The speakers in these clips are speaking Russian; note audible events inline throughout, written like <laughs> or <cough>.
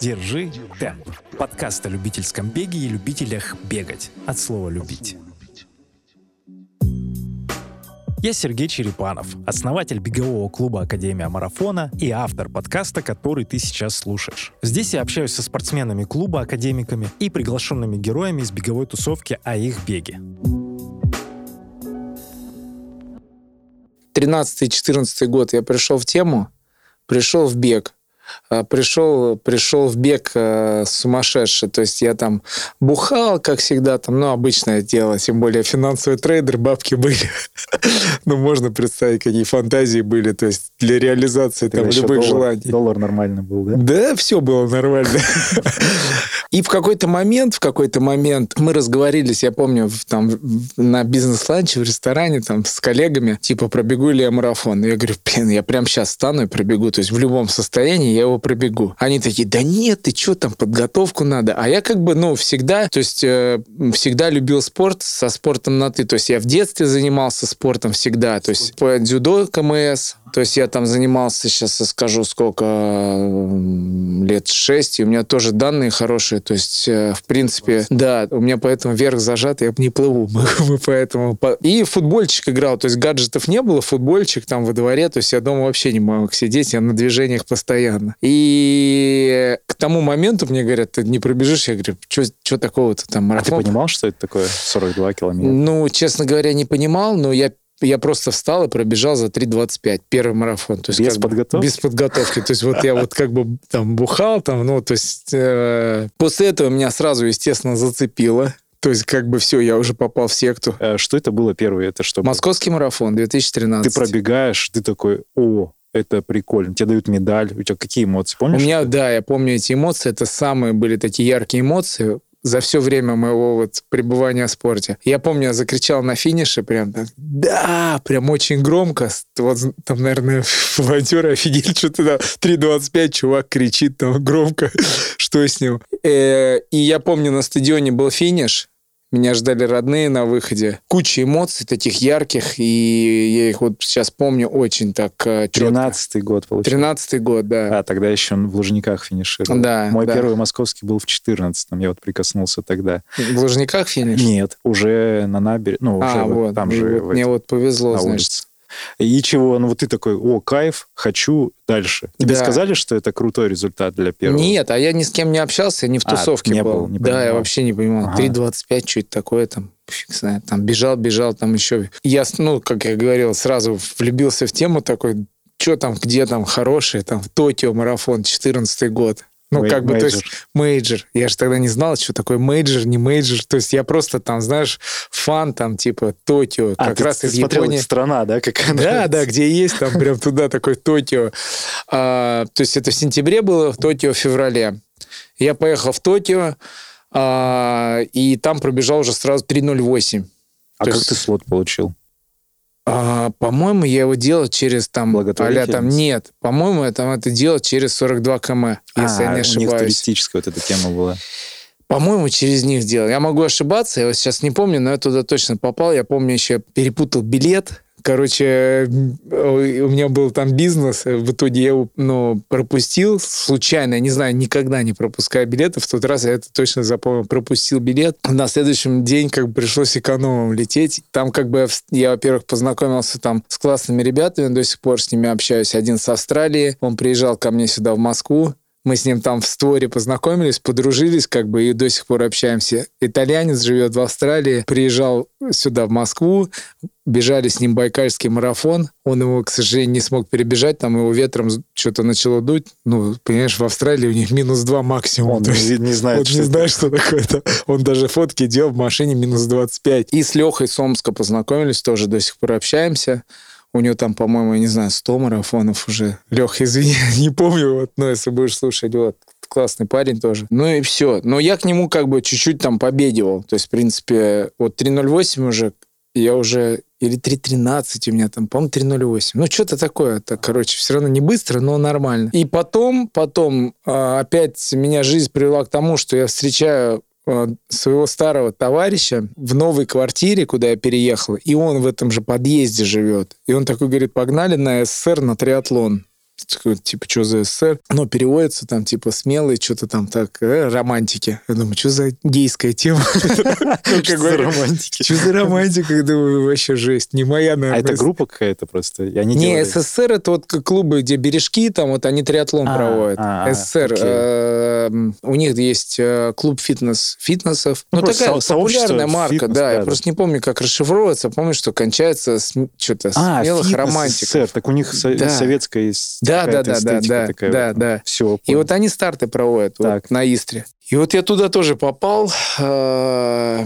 Держи темп. Подкаст о любительском беге и любителях бегать. От слова «любить». Я Сергей Черепанов, основатель бегового клуба Академия Марафона и автор подкаста, который ты сейчас слушаешь. Здесь я общаюсь со спортсменами клуба, академиками и приглашенными героями из беговой тусовки о их беге. 13-14 год я пришел в тему, пришел в бег. А, пришел, пришел в бег э, сумасшедший. То есть я там бухал, как всегда, там, ну, обычное дело. Тем более финансовый трейдер, бабки были. <laughs> ну, можно представить, какие фантазии были. То есть для реализации там любых желаний. Доллар нормально был, да? Да, все было нормально. И в какой-то момент, в какой-то момент мы разговорились, я помню, там на бизнес-ланче в ресторане там с коллегами, типа, пробегу ли я марафон. Я говорю, блин, я прям сейчас стану и пробегу. То есть в любом состоянии я его пробегу. Они такие, да нет, ты что там, подготовку надо. А я как бы, ну, всегда, то есть э, всегда любил спорт со спортом на ты. То есть я в детстве занимался спортом всегда. То есть по дзюдо, КМС, то есть я там занимался, сейчас я скажу, сколько лет шесть, и у меня тоже данные хорошие. То есть, э, в принципе, да, у меня поэтому верх зажат, я не плыву. <laughs> Мы поэтому... И футбольчик играл, то есть гаджетов не было, футбольчик там во дворе, то есть я дома вообще не мог сидеть, я на движениях постоянно. И к тому моменту мне говорят, ты не пробежишь, я говорю, что такого-то там марафон? А ты понимал, что это такое 42 километра? Ну, честно говоря, не понимал, но я я просто встал и пробежал за 3.25, первый марафон. То есть, без подготовки? Бы, без подготовки. То есть вот я вот как бы там бухал, там, ну, то есть э, после этого меня сразу, естественно, зацепило. То есть как бы все, я уже попал в секту. А что это было первое? Это что? Московский марафон 2013. Ты пробегаешь, ты такой, о, это прикольно. Тебе дают медаль. У тебя какие эмоции, помнишь? У меня, да, я помню эти эмоции. Это самые были такие яркие эмоции за все время моего вот пребывания в спорте. Я помню, я закричал на финише прям так, да, прям очень громко. Вот там, наверное, <laughs> волонтеры офигели, <laughs> что-то там 3.25 чувак кричит там громко, <laughs> что с ним. Э, и я помню, на стадионе был финиш, меня ждали родные на выходе. Куча эмоций таких ярких, и я их вот сейчас помню очень так э, четко. Тринадцатый год, получается. Тринадцатый год, да. А, тогда еще в Лужниках финишировал. Да, Мой да. первый московский был в четырнадцатом, я вот прикоснулся тогда. В Лужниках финиш? Нет, уже на набережной, ну, уже а, вот, вот, там же. Вот, мне вот повезло, значит. Улице. И чего? Ну вот ты такой, о, кайф, хочу дальше. Тебе да. сказали, что это крутой результат для первого? Нет, а я ни с кем не общался, не в а, тусовке а, не был. был не да, я вообще не понимал. Ага. 3.25, что это такое там? Фиг знает. Там бежал, бежал, там еще... Я, ну, как я говорил, сразу влюбился в тему такой, что там, где там хорошие, там, в Токио марафон, 14 год. Ну, Maj- как бы, major. то есть, major. Я же тогда не знал, что такое major, не major. То есть я просто там, знаешь, фан там, типа, Токио. А, как ты, раз ты из смотрел, Японии. страна, да, какая Да, да, где есть, там прям туда такой Токио. А, то есть это в сентябре было, в Токио в феврале. Я поехал в Токио, а, и там пробежал уже сразу 3.08. А как есть... ты слот получил? А, по-моему, я его делал через там... а там Нет, по-моему, я там это делал через 42 км, если а, я не ошибаюсь. у них туристическая вот эта тема была. По-моему, через них делал. Я могу ошибаться, я вот сейчас не помню, но я туда точно попал. Я помню, еще перепутал билет, Короче, у меня был там бизнес, в итоге я его ну, пропустил случайно, я не знаю, никогда не пропускаю билеты. В тот раз я это точно запомнил, пропустил билет. На следующий день как бы пришлось экономом лететь. Там как бы я, во-первых, познакомился там с классными ребятами, до сих пор с ними общаюсь. Один с Австралии, он приезжал ко мне сюда в Москву, мы с ним там в створе познакомились, подружились, как бы, и до сих пор общаемся. Итальянец живет в Австралии, приезжал сюда, в Москву, бежали с ним байкальский марафон. Он его, к сожалению, не смог перебежать, там его ветром что-то начало дуть. Ну, понимаешь, в Австралии у них минус два максимум. Он есть, не знает, он что, не знает, что такое это. Он даже фотки делал в машине минус 25. И с Лехой Сомска познакомились, тоже до сих пор общаемся. У него там, по-моему, я не знаю, 100 марафонов уже. Лех, извини, <laughs> не помню, вот, но если будешь слушать, вот, классный парень тоже. Ну и все. Но я к нему как бы чуть-чуть там победивал. То есть, в принципе, вот 3.08 уже, я уже... Или 3.13 у меня там, по-моему, 3.08. Ну, что-то такое. Это, короче, все равно не быстро, но нормально. И потом, потом а, опять меня жизнь привела к тому, что я встречаю своего старого товарища в новой квартире, куда я переехал, и он в этом же подъезде живет. И он такой говорит, погнали на СССР на триатлон. Типа, что за СССР? Но переводится там, типа, смелый, что-то там так, э, романтики. Я думаю, что за гейская тема? <laughs> Что за романтики? Что за романтика? Думаю, вообще жесть. Не моя, наверное. А это группа какая-то просто? Не, СССР это вот клубы, где бережки, там вот они триатлон а, проводят. А, СССР. Эм, у них есть э, клуб фитнес фитнесов. Ну, такая популярная марка, да. Я просто не помню, как расшифровывается. Помню, что кончается что-то смелых романтиков. Так у них советская есть да, да, да, да, да, такая да, вот. да. Все. И вот они старты проводят так. Вот, на Истре. И вот я туда тоже попал, э,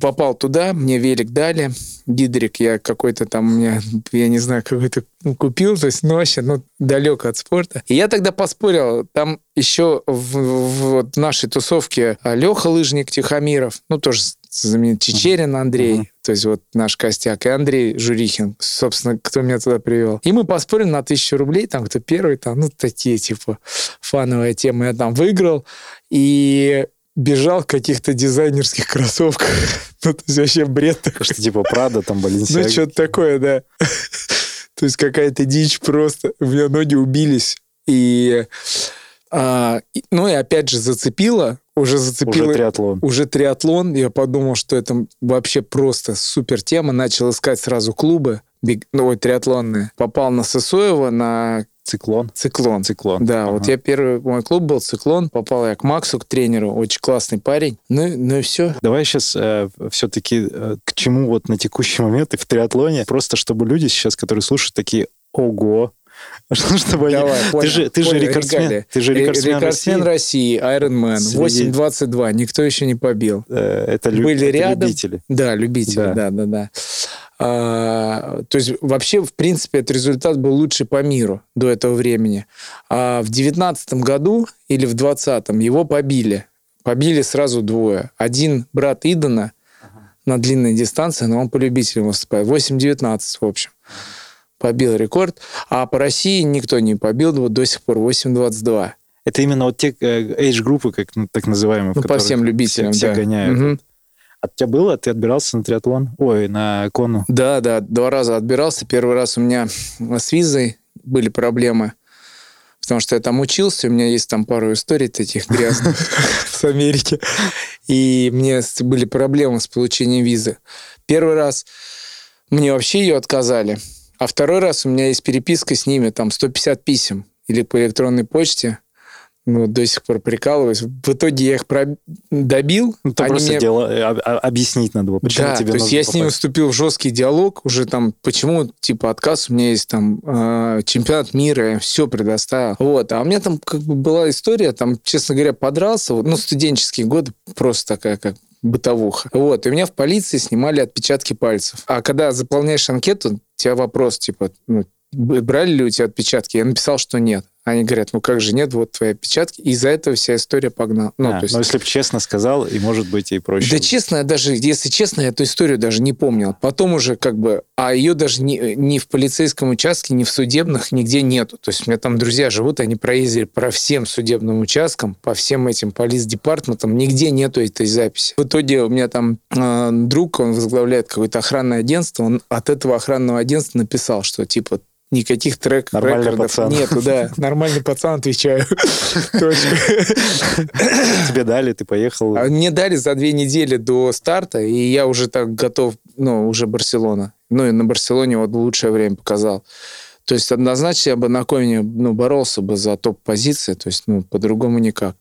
попал туда, мне велик дали, Дидрик я какой-то там, у меня, я не знаю, какой-то купил, то есть, ну, вообще, ну, далек от спорта. И я тогда поспорил, там еще в, в, в нашей тусовке Леха Лыжник Тихомиров, ну, тоже знаменитый Чечерин Андрей, uh-huh. то есть вот наш костяк, и Андрей Журихин, собственно, кто меня туда привел. И мы поспорили на тысячу рублей, там кто первый, там, ну, такие, типа, фановые темы я там выиграл, и бежал в каких-то дизайнерских кроссовках. <laughs> ну, то есть вообще бред такой. Что типа Прада, там, Баленсиаги. Ну, что-то такое, да. <laughs> то есть какая-то дичь просто. У меня ноги убились. И, а, ну и опять же зацепило уже зацепил... Уже триатлон. Уже триатлон. Я подумал, что это вообще просто супер тема. Начал искать сразу клубы, биг, ну, ой, триатлонные. Попал на Сысоева, на Циклон. Циклон. Циклон. Да, ага. вот я первый, мой клуб был Циклон, попал я к Максу, к тренеру, очень классный парень. Ну, ну и все. Давай сейчас э, все-таки э, к чему вот на текущий <laughs> момент и в триатлоне, просто чтобы люди сейчас, которые слушают, такие, ого, <laughs> Чтобы Давай, они... понял, ты же, ты понял, же рекордсмен, ты же рекордсмен, рекордсмен России. Среди... 8.22, никто еще не побил. Э, это, люб... Были это рядом. любители. Да, любители, да, да, да. да. А, то есть вообще, в принципе, этот результат был лучший по миру до этого времени. А в девятнадцатом году или в двадцатом его побили. Побили сразу двое. Один брат Идана ага. на длинной дистанции, но он по любителям выступает. 8-19, в общем. Побил рекорд. А по России никто не побил вот до сих пор 8-22. Это именно вот те age-группы, как ну, так называемые, ну, по всем любителям, все, все да. гоняют. Угу. А у тебя было? Ты отбирался на триатлон? Ой, на кону? Да, да, два раза отбирался. Первый раз у меня с визой были проблемы, потому что я там учился, у меня есть там пару историй таких грязных <laughs> с Америки, и мне были проблемы с получением визы. Первый раз мне вообще ее отказали, а второй раз у меня есть переписка с ними, там 150 писем или по электронной почте, ну, до сих пор прикалываюсь. В итоге я их про... добил. Ну, то просто мне... дело... Э, объяснить надо было, почему да, тебе то есть я попасть. с ними вступил в жесткий диалог, уже там, почему, типа, отказ, у меня есть там э, чемпионат мира, я все предоставил. Вот, а у меня там как бы была история, там, честно говоря, подрался, ну, студенческие годы, просто такая как бытовуха. Вот, и у меня в полиции снимали отпечатки пальцев. А когда заполняешь анкету, у тебя вопрос, типа, ну, брали ли у тебя отпечатки? Я написал, что нет. Они говорят, ну как же нет, вот твои отпечатки. И из-за этого вся история погнала. Ну, а, то есть... Но если бы честно сказал, и может быть и проще. Да честно, даже, если честно, я эту историю даже не помнил. Потом уже как бы... А ее даже ни, ни в полицейском участке, ни в судебных нигде нету. То есть у меня там друзья живут, они проездили по всем судебным участкам, по всем этим полис-департаментам, нигде нету этой записи. В итоге у меня там э, друг, он возглавляет какое-то охранное агентство, он от этого охранного агентства написал, что типа никаких трек Нормальный рекордов пацан. нету, да. <laughs> Нормальный пацан, отвечаю. <laughs> Тебе дали, ты поехал? А мне дали за две недели до старта, и я уже так готов, ну, уже Барселона. Ну, и на Барселоне вот лучшее время показал. То есть однозначно я бы на коне ну, боролся бы за топ-позиции, то есть ну, по-другому никак.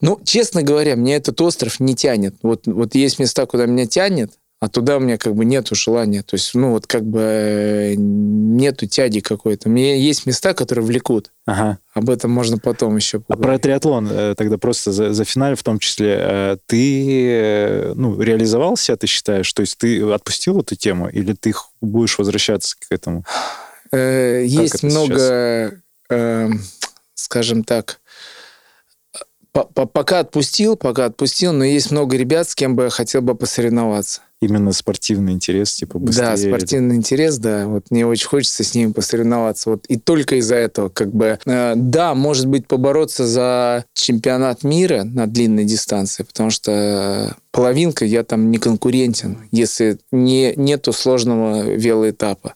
Ну, честно говоря, мне этот остров не тянет. Вот, вот есть места, куда меня тянет, а туда у меня как бы нету желания. То есть, ну, вот как бы э, нету тяги какой-то. У меня есть места, которые влекут. Ага. Об этом можно потом еще поговорить. А про триатлон э, тогда просто за, за финале в том числе. Э, ты ну, реализовался, ты считаешь? То есть ты отпустил эту тему или ты будешь возвращаться к этому? Есть много, скажем так, пока отпустил, пока отпустил, но есть много ребят, с кем бы я хотел бы посоревноваться именно спортивный интерес, типа быстрее. Да, спортивный интерес, да. Вот мне очень хочется с ними посоревноваться. Вот и только из-за этого, как бы, э, да, может быть, побороться за чемпионат мира на длинной дистанции, потому что половинка я там не конкурентен, если не, нету сложного велоэтапа.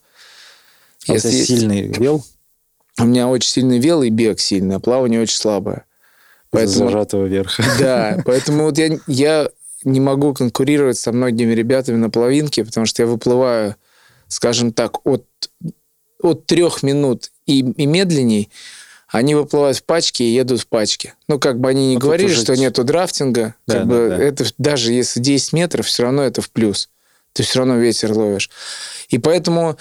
А если сильный вел? У меня очень сильный вел и бег сильный, а плавание очень слабое. Поэтому, Зажатого верха. Да, <laughs> поэтому вот я, я не могу конкурировать со многими ребятами на половинке, потому что я выплываю, скажем так, от, от трех минут и, и медленней, они выплывают в пачке и едут в пачке. Ну, как бы они не а говорили, уже... что нету драфтинга, да, как да, бы да. это даже если 10 метров, все равно это в плюс. Ты все равно ветер ловишь. И поэтому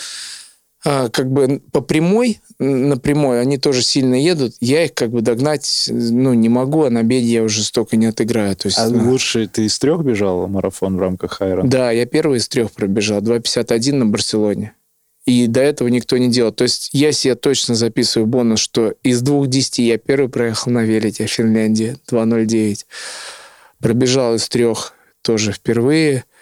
как бы по прямой, на прямой они тоже сильно едут. Я их как бы догнать ну, не могу, а на беге я уже столько не отыграю. То есть, а ну, лучше ты из трех бежал марафон в рамках Хайра? Да, я первый из трех пробежал. 2.51 на Барселоне. И до этого никто не делал. То есть я себе точно записываю бонус, что из двух десяти я первый проехал на велике в Финляндии 2.09. Пробежал из трех тоже впервые – а,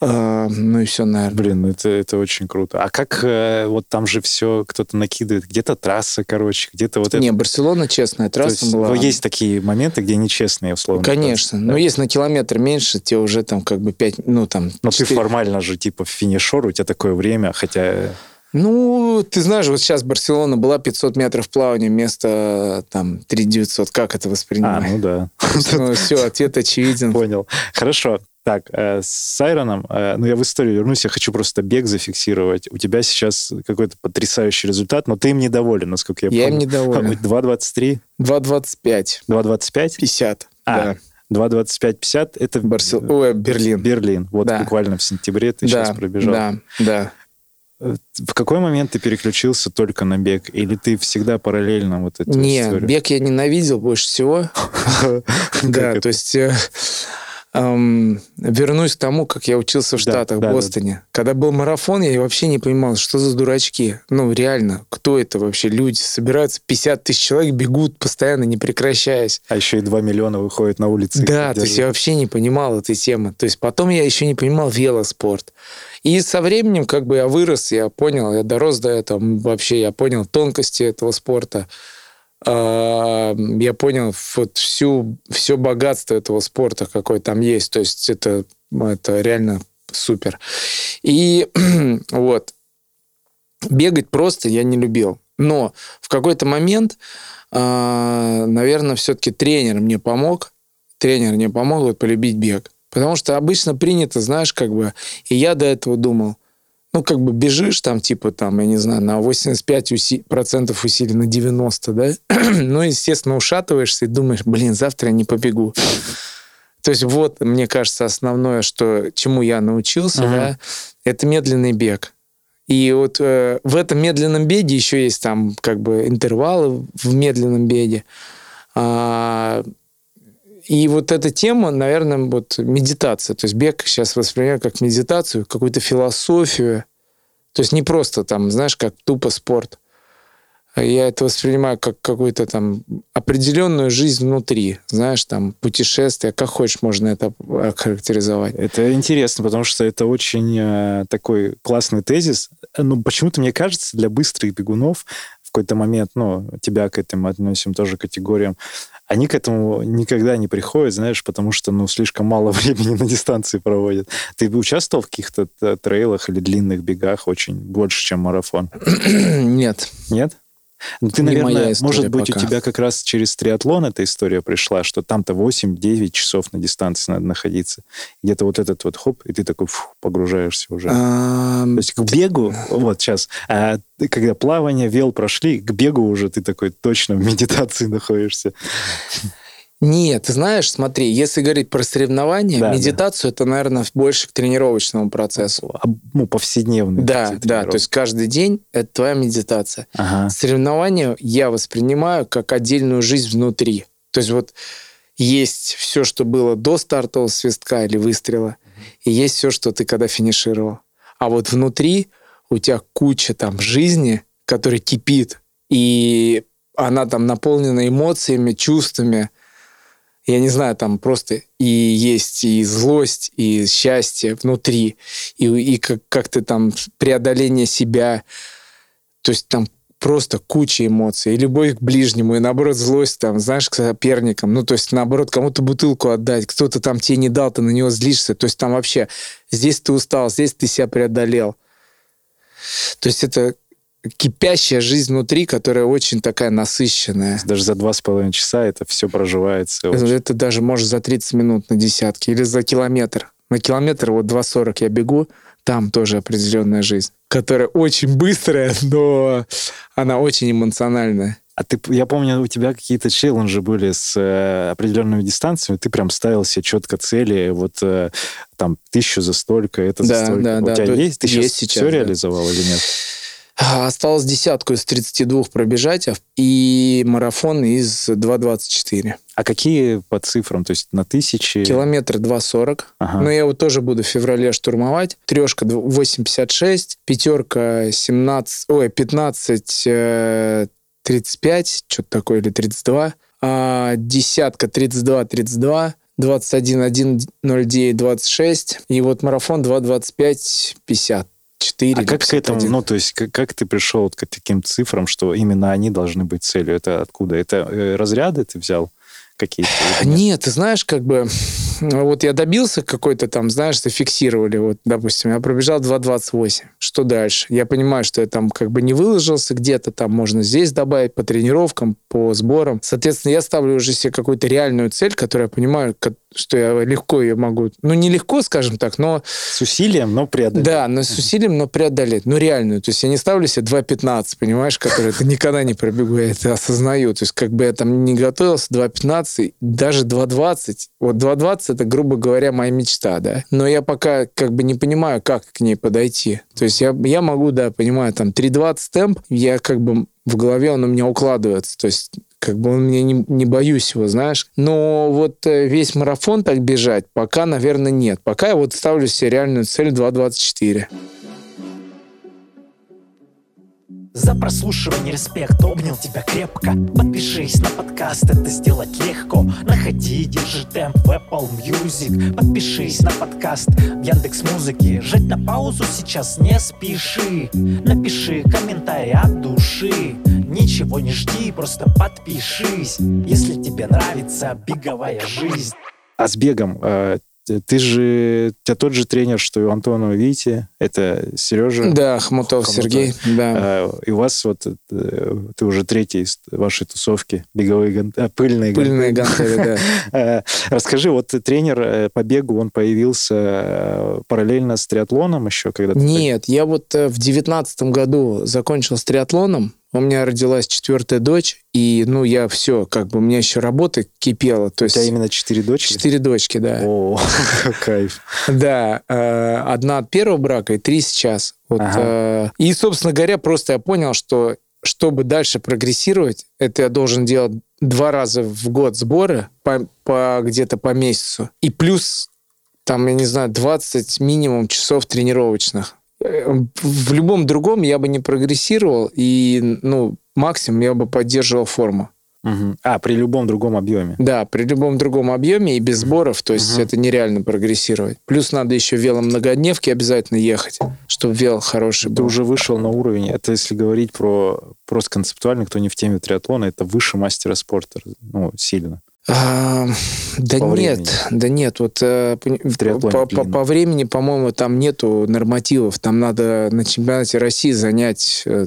ну и все, наверное. Блин, ну это, это очень круто. А как э, вот там же все кто-то накидывает? Где-то трасса, короче, где-то вот это... Не, Барселона честная трасса есть, была. Ну, есть такие моменты, где нечестные, условно. Конечно. Трассы, но да? есть на километр меньше, тебе уже там как бы 5, ну там... Но 4... ты формально же типа финишер, у тебя такое время, хотя... Ну, ты знаешь, вот сейчас Барселона была 500 метров плавания вместо там 3900. Как это воспринимать? А, ну да. <laughs> Ну, все, ответ очевиден. Понял. Хорошо. Так, э, с Айроном, э, ну я в историю вернусь, я хочу просто бег зафиксировать. У тебя сейчас какой-то потрясающий результат, но ты им недоволен, насколько я, я помню. Я им недоволен. 2.23? 2.25. 2.25? 50, а, да. 2.25-50 это Барсел... Ой, Берлин. Берлин. Вот да. буквально в сентябре ты да, сейчас пробежал. Да, да. Э, в какой момент ты переключился только на бег? Или ты всегда параллельно вот эту Не, историю? бег я ненавидел больше всего. <laughs> Да, то есть эм, вернусь к тому, как я учился в Штатах, да, в Бостоне. Да, да. Когда был марафон, я вообще не понимал, что за дурачки. Ну, реально, кто это вообще? Люди собираются, 50 тысяч человек бегут постоянно, не прекращаясь. А еще и 2 миллиона выходят на улицы. Да, то есть я вообще не понимал этой темы. То есть потом я еще не понимал велоспорт. И со временем как бы я вырос, я понял, я дорос до этого, вообще я понял тонкости этого спорта. Я понял вот всю, все богатство этого спорта, какой там есть. То есть это, это реально супер. И <clears throat> вот, бегать просто я не любил. Но в какой-то момент, а, наверное, все-таки тренер мне помог. Тренер мне помог вот полюбить бег. Потому что обычно принято, знаешь, как бы, и я до этого думал – ну, как бы бежишь там, типа, там, я не знаю, на 85% уси- процентов усилий, на 90, да? <clears throat> ну, естественно, ушатываешься и думаешь, блин, завтра я не побегу. То есть вот, мне кажется, основное, что, чему я научился, uh-huh. да, это медленный бег. И вот э, в этом медленном беге еще есть там как бы интервалы в медленном беге. А, и вот эта тема, наверное, вот медитация. То есть бег сейчас воспринимаю как медитацию, какую-то философию. То есть не просто там, знаешь, как тупо спорт. Я это воспринимаю как какую-то там определенную жизнь внутри. Знаешь, там путешествие, как хочешь можно это охарактеризовать. Это интересно, потому что это очень э, такой классный тезис. Ну, почему-то мне кажется, для быстрых бегунов в какой-то момент, ну, тебя к этим относим тоже категориям, они к этому никогда не приходят, знаешь, потому что, ну, слишком мало <laughs> времени на дистанции проводят. Ты участвовал в каких-то трейлах или длинных бегах очень больше, чем марафон? <clears throat> Нет. Нет? Ну, ты, наверное, может быть, пока. у тебя как раз через триатлон эта история пришла, что там-то 8-9 часов на дистанции надо находиться. Где-то вот этот вот хоп, и ты такой фу, погружаешься уже. А, То есть к бегу, вот сейчас, а, когда плавание, вел прошли, к бегу уже ты такой точно в медитации находишься. Нет, ты знаешь, смотри, если говорить про соревнования, да, медитацию да. это, наверное, больше к тренировочному процессу. Ну, повседневный. Да, да, то есть каждый день это твоя медитация. Ага. Соревнования я воспринимаю как отдельную жизнь внутри. То есть вот есть все, что было до стартового свистка или выстрела, и есть все, что ты когда финишировал. А вот внутри у тебя куча там жизни, которая кипит, и она там наполнена эмоциями, чувствами, я не знаю, там просто и есть и злость, и счастье внутри, и, и как, как ты там преодоление себя, то есть там просто куча эмоций, и любовь к ближнему, и наоборот злость там, знаешь, к соперникам, ну то есть наоборот кому-то бутылку отдать, кто-то там тебе не дал, ты на него злишься, то есть там вообще здесь ты устал, здесь ты себя преодолел. То есть это кипящая жизнь внутри, которая очень такая насыщенная. Даже за два с половиной часа это все проживается. Это, это даже может за 30 минут на десятки или за километр. На километр вот 2.40 я бегу, там тоже определенная жизнь, которая очень быстрая, но она очень эмоциональная. А ты, я помню, у тебя какие-то челленджи были с э, определенными дистанциями, ты прям ставил себе четко цели, вот э, там тысячу за столько, это Да, за столько. да, у да, тебя есть? Ты есть сейчас, все да. реализовал или нет? Осталось десятку из 32 пробежать а, и марафон из 2.24. А какие по цифрам? То есть на тысячи? Километр 2.40. Ага. Но я его тоже буду в феврале штурмовать. Трешка 8.56, пятерка 17, ой, 15, э, 35, что-то такое, или 32. А десятка 32, 32. 21, 1, 09, 26. И вот марафон 2.25, 50. 4 А как к этому, ну, то есть, как, как ты пришел к таким цифрам, что именно они должны быть целью? Это откуда? Это э, разряды ты взял какие-то? нет? Ты знаешь, как бы вот я добился какой-то там, знаешь, зафиксировали, вот, допустим, я пробежал 2.28. Что дальше? Я понимаю, что я там как бы не выложился где-то, там можно здесь добавить по тренировкам, по сборам. Соответственно, я ставлю уже себе какую-то реальную цель, которую я понимаю, что я легко ее могу, ну, не легко, скажем так, но С усилием, но преодолеть. да, но с усилием, но преодолеть. Ну, реальную. То есть я не ставлю себе 2.15, понимаешь, который ты никогда не пробегу, я это осознаю. То есть как бы я там не готовился, 2.15, даже 2.20. Вот 2.20 это, грубо говоря, моя мечта, да. Но я пока как бы не понимаю, как к ней подойти. То есть я, я могу, да, понимаю, там 3.20 темп, я как бы в голове он у меня укладывается. То есть как бы он мне не, не боюсь его, знаешь. Но вот э, весь марафон так бежать пока, наверное, нет. Пока я вот ставлю себе реальную цель 2.24. За прослушивание респект, обнял тебя крепко. Подпишись на подкаст, это сделать легко. Находи, держи темп. В Apple Music. Подпишись на подкаст в Яндекс Музыке Жать на паузу сейчас не спеши. Напиши комментарий от души. Ничего не жди, просто подпишись. Если тебе нравится беговая жизнь. А с бегом, э, ты же, у тебя тот же тренер, что и у Антона Вити, это Сережа. Да, Хомутов Хомутов. Сергей, да. Э, И у вас вот, э, ты уже третий из вашей тусовки, беговые, ган- а, пыльные, Пыльные гантели. гантели, да. <laughs> Э, Расскажи, вот тренер э, по бегу, он появился э, параллельно с триатлоном еще, когда. Нет, я вот э, в девятнадцатом году закончил с триатлоном. У меня родилась четвертая дочь, и, ну, я все, как бы, у меня еще работа кипела. То У есть тебя именно четыре дочери? четыре дочки, да. О, <laughs> кайф. Да, э, одна от первого брака и три сейчас. Вот, Ага. э, и, собственно говоря, просто я понял, что чтобы дальше прогрессировать, это я должен делать два раза в год сборы по, по- где-то по месяцу. И плюс, там, я не знаю, 20 минимум часов тренировочных. В любом другом я бы не прогрессировал, и, ну, максимум я бы поддерживал форму. Мгм. А, при любом другом объеме. Да, при любом другом объеме и без сборов, то есть Мгм. это нереально прогрессировать. Плюс надо еще веломногодневки обязательно ехать, чтобы вел хороший Ты был. уже вышел на уровень. Это если говорить про просто концептуально, кто не в теме триатлона, это выше мастера спорта. Ну, сильно. А, да По нет, времени. да нет, вот э, по, по- по времени, по-моему, там нету нормативов, там надо на чемпионате России занять э,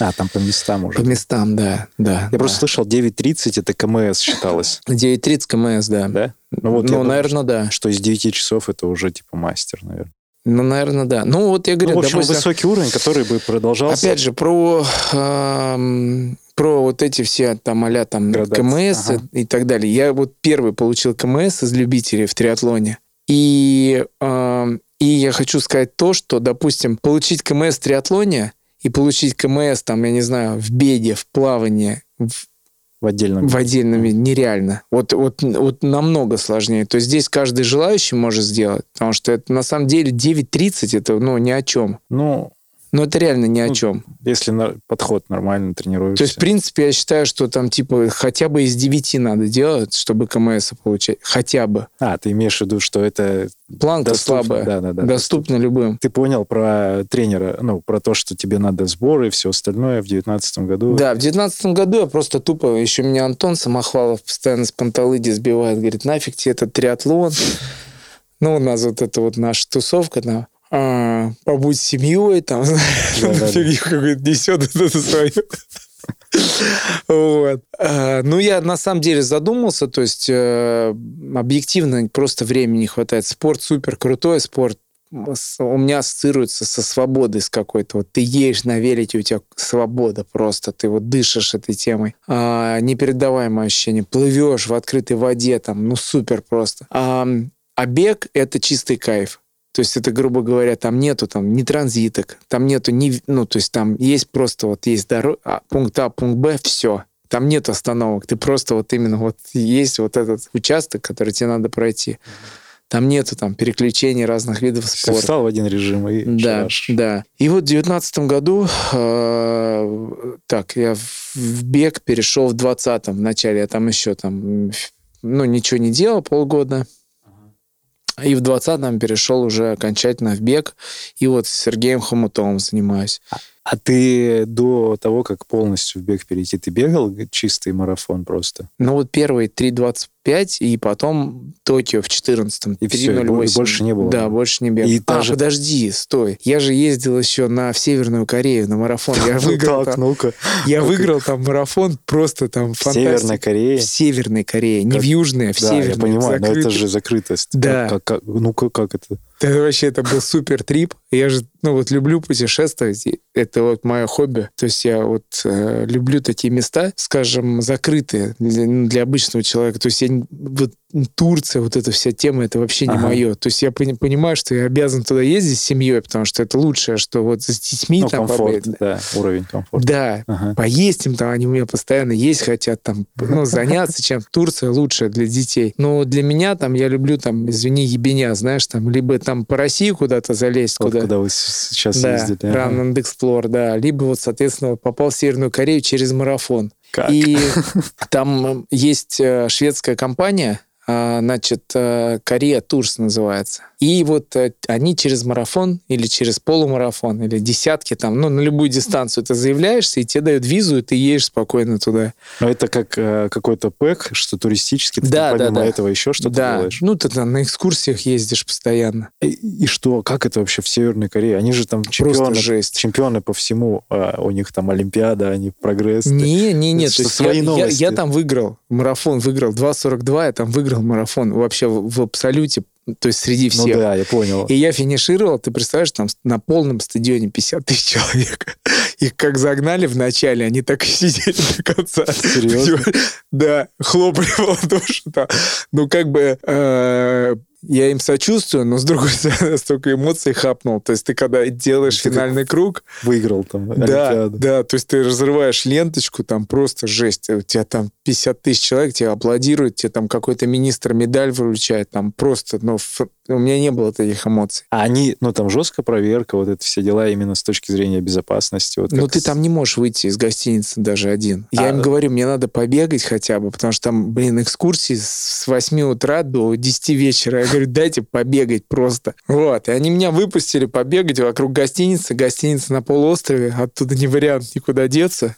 А, там по местам уже. по местам, да, да. Я просто слышал, 9.30 это КМС считалось. 9.30 КМС, да. Да? Ну, вот ну, думаю, наверное, да. что из 9 часов это уже типа мастер, наверное. Ну, наверное, да. Ну, вот я говорю, Ну, в общем, допустим, высокий уровень, который бы продолжался. Опять же, про, эм, про вот эти все там а там Градации, КМС ага. и так далее. Я вот первый получил КМС из любителей в триатлоне. И, эм, и я хочу сказать то, что, допустим, получить КМС в триатлоне и получить КМС, там, я не знаю, в беге, в плавании, в, в отдельном. в отдельном виде нереально. Вот, вот, вот намного сложнее. То есть здесь каждый желающий может сделать, потому что это на самом деле 9.30 это ну, ни о чем. Ну, Ну, это реально ни о Ну, чем. если на- подход нормально тренируешься. То есть, в принципе, я считаю, что там, типа, хотя бы из 9 надо делать, чтобы КМС получать. Хотя бы. А, ты имеешь в виду, что это Планка доступно? слабая. Да, да, да. доступна любым. Ты понял про тренера, ну, про то, что тебе надо сборы и все остальное в девятнадцатом году. Да, в девятнадцатом году я просто тупо... Еще меня Антон Самохвалов постоянно с панталыги сбивает. Говорит, нафиг тебе этот триатлон. Ну, у нас вот это вот наша тусовка. Да. А, побудь с семьей, там, фигню какую-то несет это свое. Вот. А, ну, я на самом деле задумался, то есть э, объективно просто времени не хватает. Спорт супер крутой, спорт у меня ассоциируется со свободой с какой-то. Вот ты едешь на велике, у тебя свобода просто, ты вот дышишь этой темой. А, непередаваемое ощущение. Плывешь в открытой воде, там, ну супер просто. А, а бег — это чистый кайф. То есть это, грубо говоря, там нету там ни транзиток, там нету ни... Ну, то есть там есть просто вот есть дорога, а, пункт А, пункт Б, все. Там нет остановок. Ты просто вот именно вот есть вот этот участок, который тебе надо пройти. Там нету там переключений разных видов спорта. Все встал в один режим и Да, шараш. да. И вот в девятнадцатом году, э, так, я в бег перешел в двадцатом в начале. Я там еще там, ну, ничего не делал полгода. И в двадцатом перешел уже окончательно в бег. И вот с Сергеем Хомутовым занимаюсь. А, ты до того, как полностью в бег перейти, ты бегал чистый марафон просто? Ну вот первые 3.25, и потом Токио в 14-м. И все, и больше не было? Да, больше не бегал. И а, даже... подожди, стой. Я же ездил еще на в Северную Корею на марафон. <laughs> Я выиграл так, ну-ка. Я выиграл там марафон просто там В Северной Корее? В Северной Корее. Не в Южной, а в Северной. Да, я понимаю, но это же закрытость. Да. Ну-ка, как это? <laughs> Это вообще это был супер трип. Я же, ну вот люблю путешествовать. Это вот мое хобби. То есть я вот э, люблю такие места, скажем, закрытые для, ну, для обычного человека. То есть я вот Турция, вот эта вся тема, это вообще не ага. мое. То есть я пони- понимаю, что я обязан туда ездить с семьей, потому что это лучшее, что вот с детьми ну, там комфорт, побыть. да, уровень комфорта. Да, ага. поесть им там, они у меня постоянно есть хотят, там, ну, заняться чем. Турция лучшая для детей. Но для меня там, я люблю там, извини, ебеня, знаешь, там, либо там по России куда-то залезть, вот куда... куда вы сейчас да, ездили. Run and Explore, да. Либо вот, соответственно, попал в Северную Корею через марафон. Как? И там есть э, шведская компания, значит, э, Корея Турс называется. И вот э, они через марафон или через полумарафон или десятки там, ну, на любую дистанцию ты заявляешься, и тебе дают визу, и ты едешь спокойно туда. Но это как э, какой-то пэк, что туристически ты да, помимо да, да. этого еще что-то да. делаешь? Ну, ты там на экскурсиях ездишь постоянно. И, и что? Как это вообще в Северной Корее? Они же там чемпионы, жесть. чемпионы по всему. А у них там Олимпиада, они прогресс. Не, не, не. То есть свои я, я, я там выиграл, марафон выиграл, 2.42, я там выиграл марафон вообще в, в абсолюте то есть среди ну всех. Ну да, я понял. И я финишировал, ты представляешь, там на полном стадионе 50 тысяч человек. <laughs> Их как загнали в начале, они так и сидели до конца. Серьезно? <laughs> Да, хлопали в ладоши. Ну, как бы э, я им сочувствую, но с другой стороны, <laughs> столько эмоций хапнул. То есть ты когда делаешь ты финальный круг... Выиграл там Да, Олимпиаду. да, то есть ты разрываешь ленточку, там просто жесть. У тебя там 50 тысяч человек, тебя аплодируют, тебе там какой-то министр медаль вручает, там просто, ну, у меня не было таких эмоций. А они, ну, там жесткая проверка, вот это все дела именно с точки зрения безопасности. Вот ну, ты с... там не можешь выйти из гостиницы даже один. А... Я им говорю, мне надо побегать хотя бы, потому что там, блин, экскурсии с 8 утра до 10 вечера. Я говорю, дайте побегать просто. Вот. И они меня выпустили побегать вокруг гостиницы. Гостиница на полуострове. Оттуда не вариант никуда деться.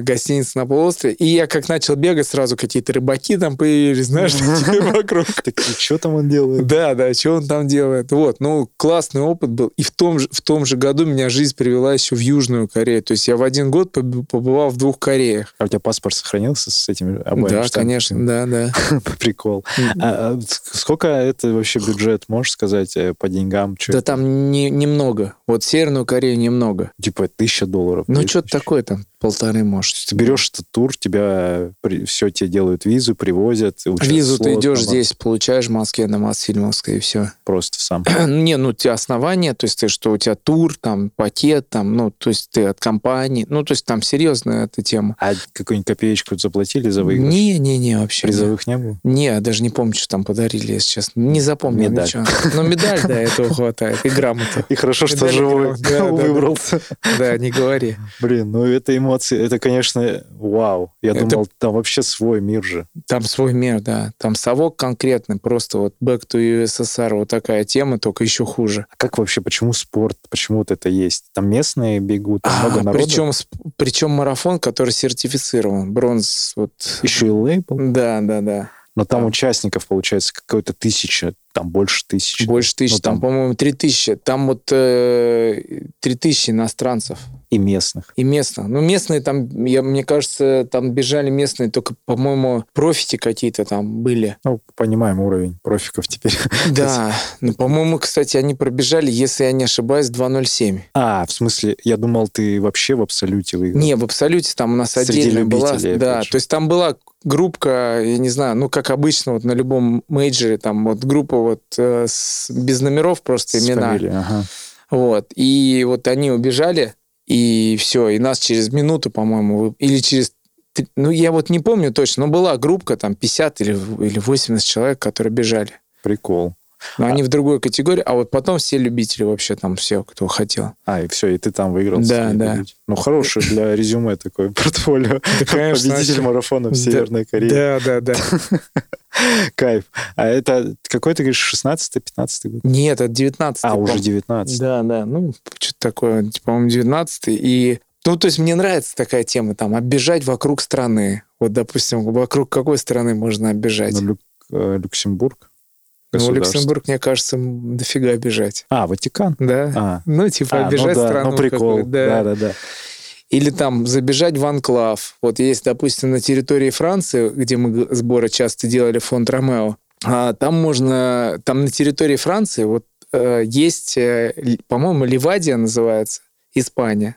Гостиница на полуострове. И я как начал бегать, сразу какие-то рыбаки там появились, знаешь, <laughs> вокруг. Так что там он делает? Да, да, что он там делает. Вот, ну, классный опыт был. И в том, же, в том же году меня жизнь привела еще в Южную Корею. То есть я в один год побывал в двух Кореях. А у тебя паспорт сохранился с этими обоими Да, конечно, да, да. <laughs> Прикол. А, а, сколько это вообще бюджет, можешь сказать, э, по деньгам? Да там не, немного. Вот Северную Корею немного. Типа тысяча долларов. Ну, что-то такое там, полторы, может. Ты берешь этот тур, тебя все тебе делают визу, привозят. Визу ты идешь здесь, получаешь в Москве на Мосфильмовск Московской, и все. Просто сам? <clears throat> Не, ну, у тебя основания, то есть ты, что у тебя тур, там, пакет, там, ну, то есть ты от компании, ну, то есть там серьезная эта тема. А какую-нибудь копеечку заплатили за выигрыш? Не-не-не, вообще. Призовых не было? Не, даже не помню, что там подарили, если честно. Не запомнил медаль. ничего. Ну, медаль, да, этого хватает, и грамоту. И хорошо, что живой выбрался. Да, не говори. Блин, ну это эмоции, это, конечно, вау. Я думал, там вообще свой мир же. Там свой мир, да. Там совок конкретный, просто вот back to СССР вот такая тема, только еще хуже. А как вообще, почему спорт, почему вот это есть? Там местные бегут, там а, много народу? Причем, причем марафон, который сертифицирован, бронз. Вот. Еще и лейбл? Да, да, да. Но там Да. участников, получается, какое-то тысяча, там больше тысячи. Больше тысячи, Ну, там, там- по-моему, три тысячи. Там вот э, три тысячи иностранцев И местных. и местных. Ну, местные там, я, мне кажется, там бежали местные, только, по-моему, профити какие-то там были. Ну, понимаем уровень профиков теперь. <laughs> Да, ну, по-моему, кстати, они пробежали, если я не ошибаюсь, 2.07. А, в смысле, я думал, ты вообще в абсолюте выиграл. Не, в абсолюте там у нас Среди отдельно была. Да, то есть там была группка, я не знаю, ну, как обычно, вот на любом мейджоре, там вот группа вот э, с- без номеров, просто С имена. фамилией, ага. Вот. И вот они убежали, и все, и нас через минуту, по-моему, или через... Ну, я вот не помню точно, но была группа, там, 50 или, или 80 человек, которые бежали. Прикол. Но они в другой категории, а вот потом все любители вообще там, все, кто хотел. А, и все, и ты там выиграл. Да, да. Ну, хороший для резюме такой <laughs> портфолио. конечно, Победитель марафона в Северной Корее. Да, да, да. <laughs> Кайф. А это какой, ты говоришь, 16-15 год? Нет, это 19 А, уже 19 Да, да, ну, что-то такое, по-моему, 19 И, ну, то есть мне нравится такая тема, там, оббежать вокруг страны. Вот, допустим, вокруг какой страны можно оббежать? Ну, Люк- э, Люксембург. Ну. Люксембург, мне кажется, дофига обижать. А, Ватикан. Да? А, Ну, типа, А, ну обижать да, страну. ну прикол. да. Да, да, да. Или там забежать в анклав. Вот есть, допустим, на территории Франции, где мы сборы часто делали фонд Ромео, а, там можно, там на территории Франции вот э, есть, э, по-моему, Ливадия называется, Испания.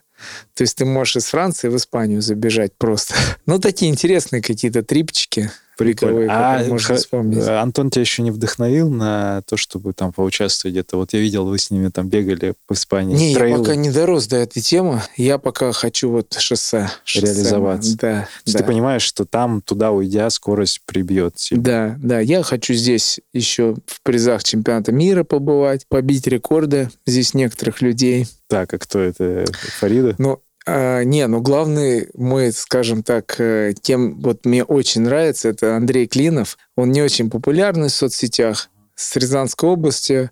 То есть ты можешь из Франции в Испанию забежать просто. <laughs> Ну, такие интересные какие-то трипчики. Прикольно. А которые можно вспомнить. э, Антон тебя еще не вдохновил на то, чтобы там поучаствовать где-то? Вот я видел, вы с ними там бегали по Испании. Не, я пока не дорос до этой темы. Я пока хочу вот шоссе. шоссе. Реализоваться. Да, да. ты понимаешь, что там, туда уйдя, скорость прибьет сильно. Да, да, я хочу здесь еще в призах чемпионата мира побывать, побить рекорды здесь некоторых людей. Так, а кто это? Фарида? Ну, а, не, ну главный мой, скажем так, э, кем вот мне очень нравится, это Андрей Клинов. Он не очень популярный в соцсетях, с Рязанской области.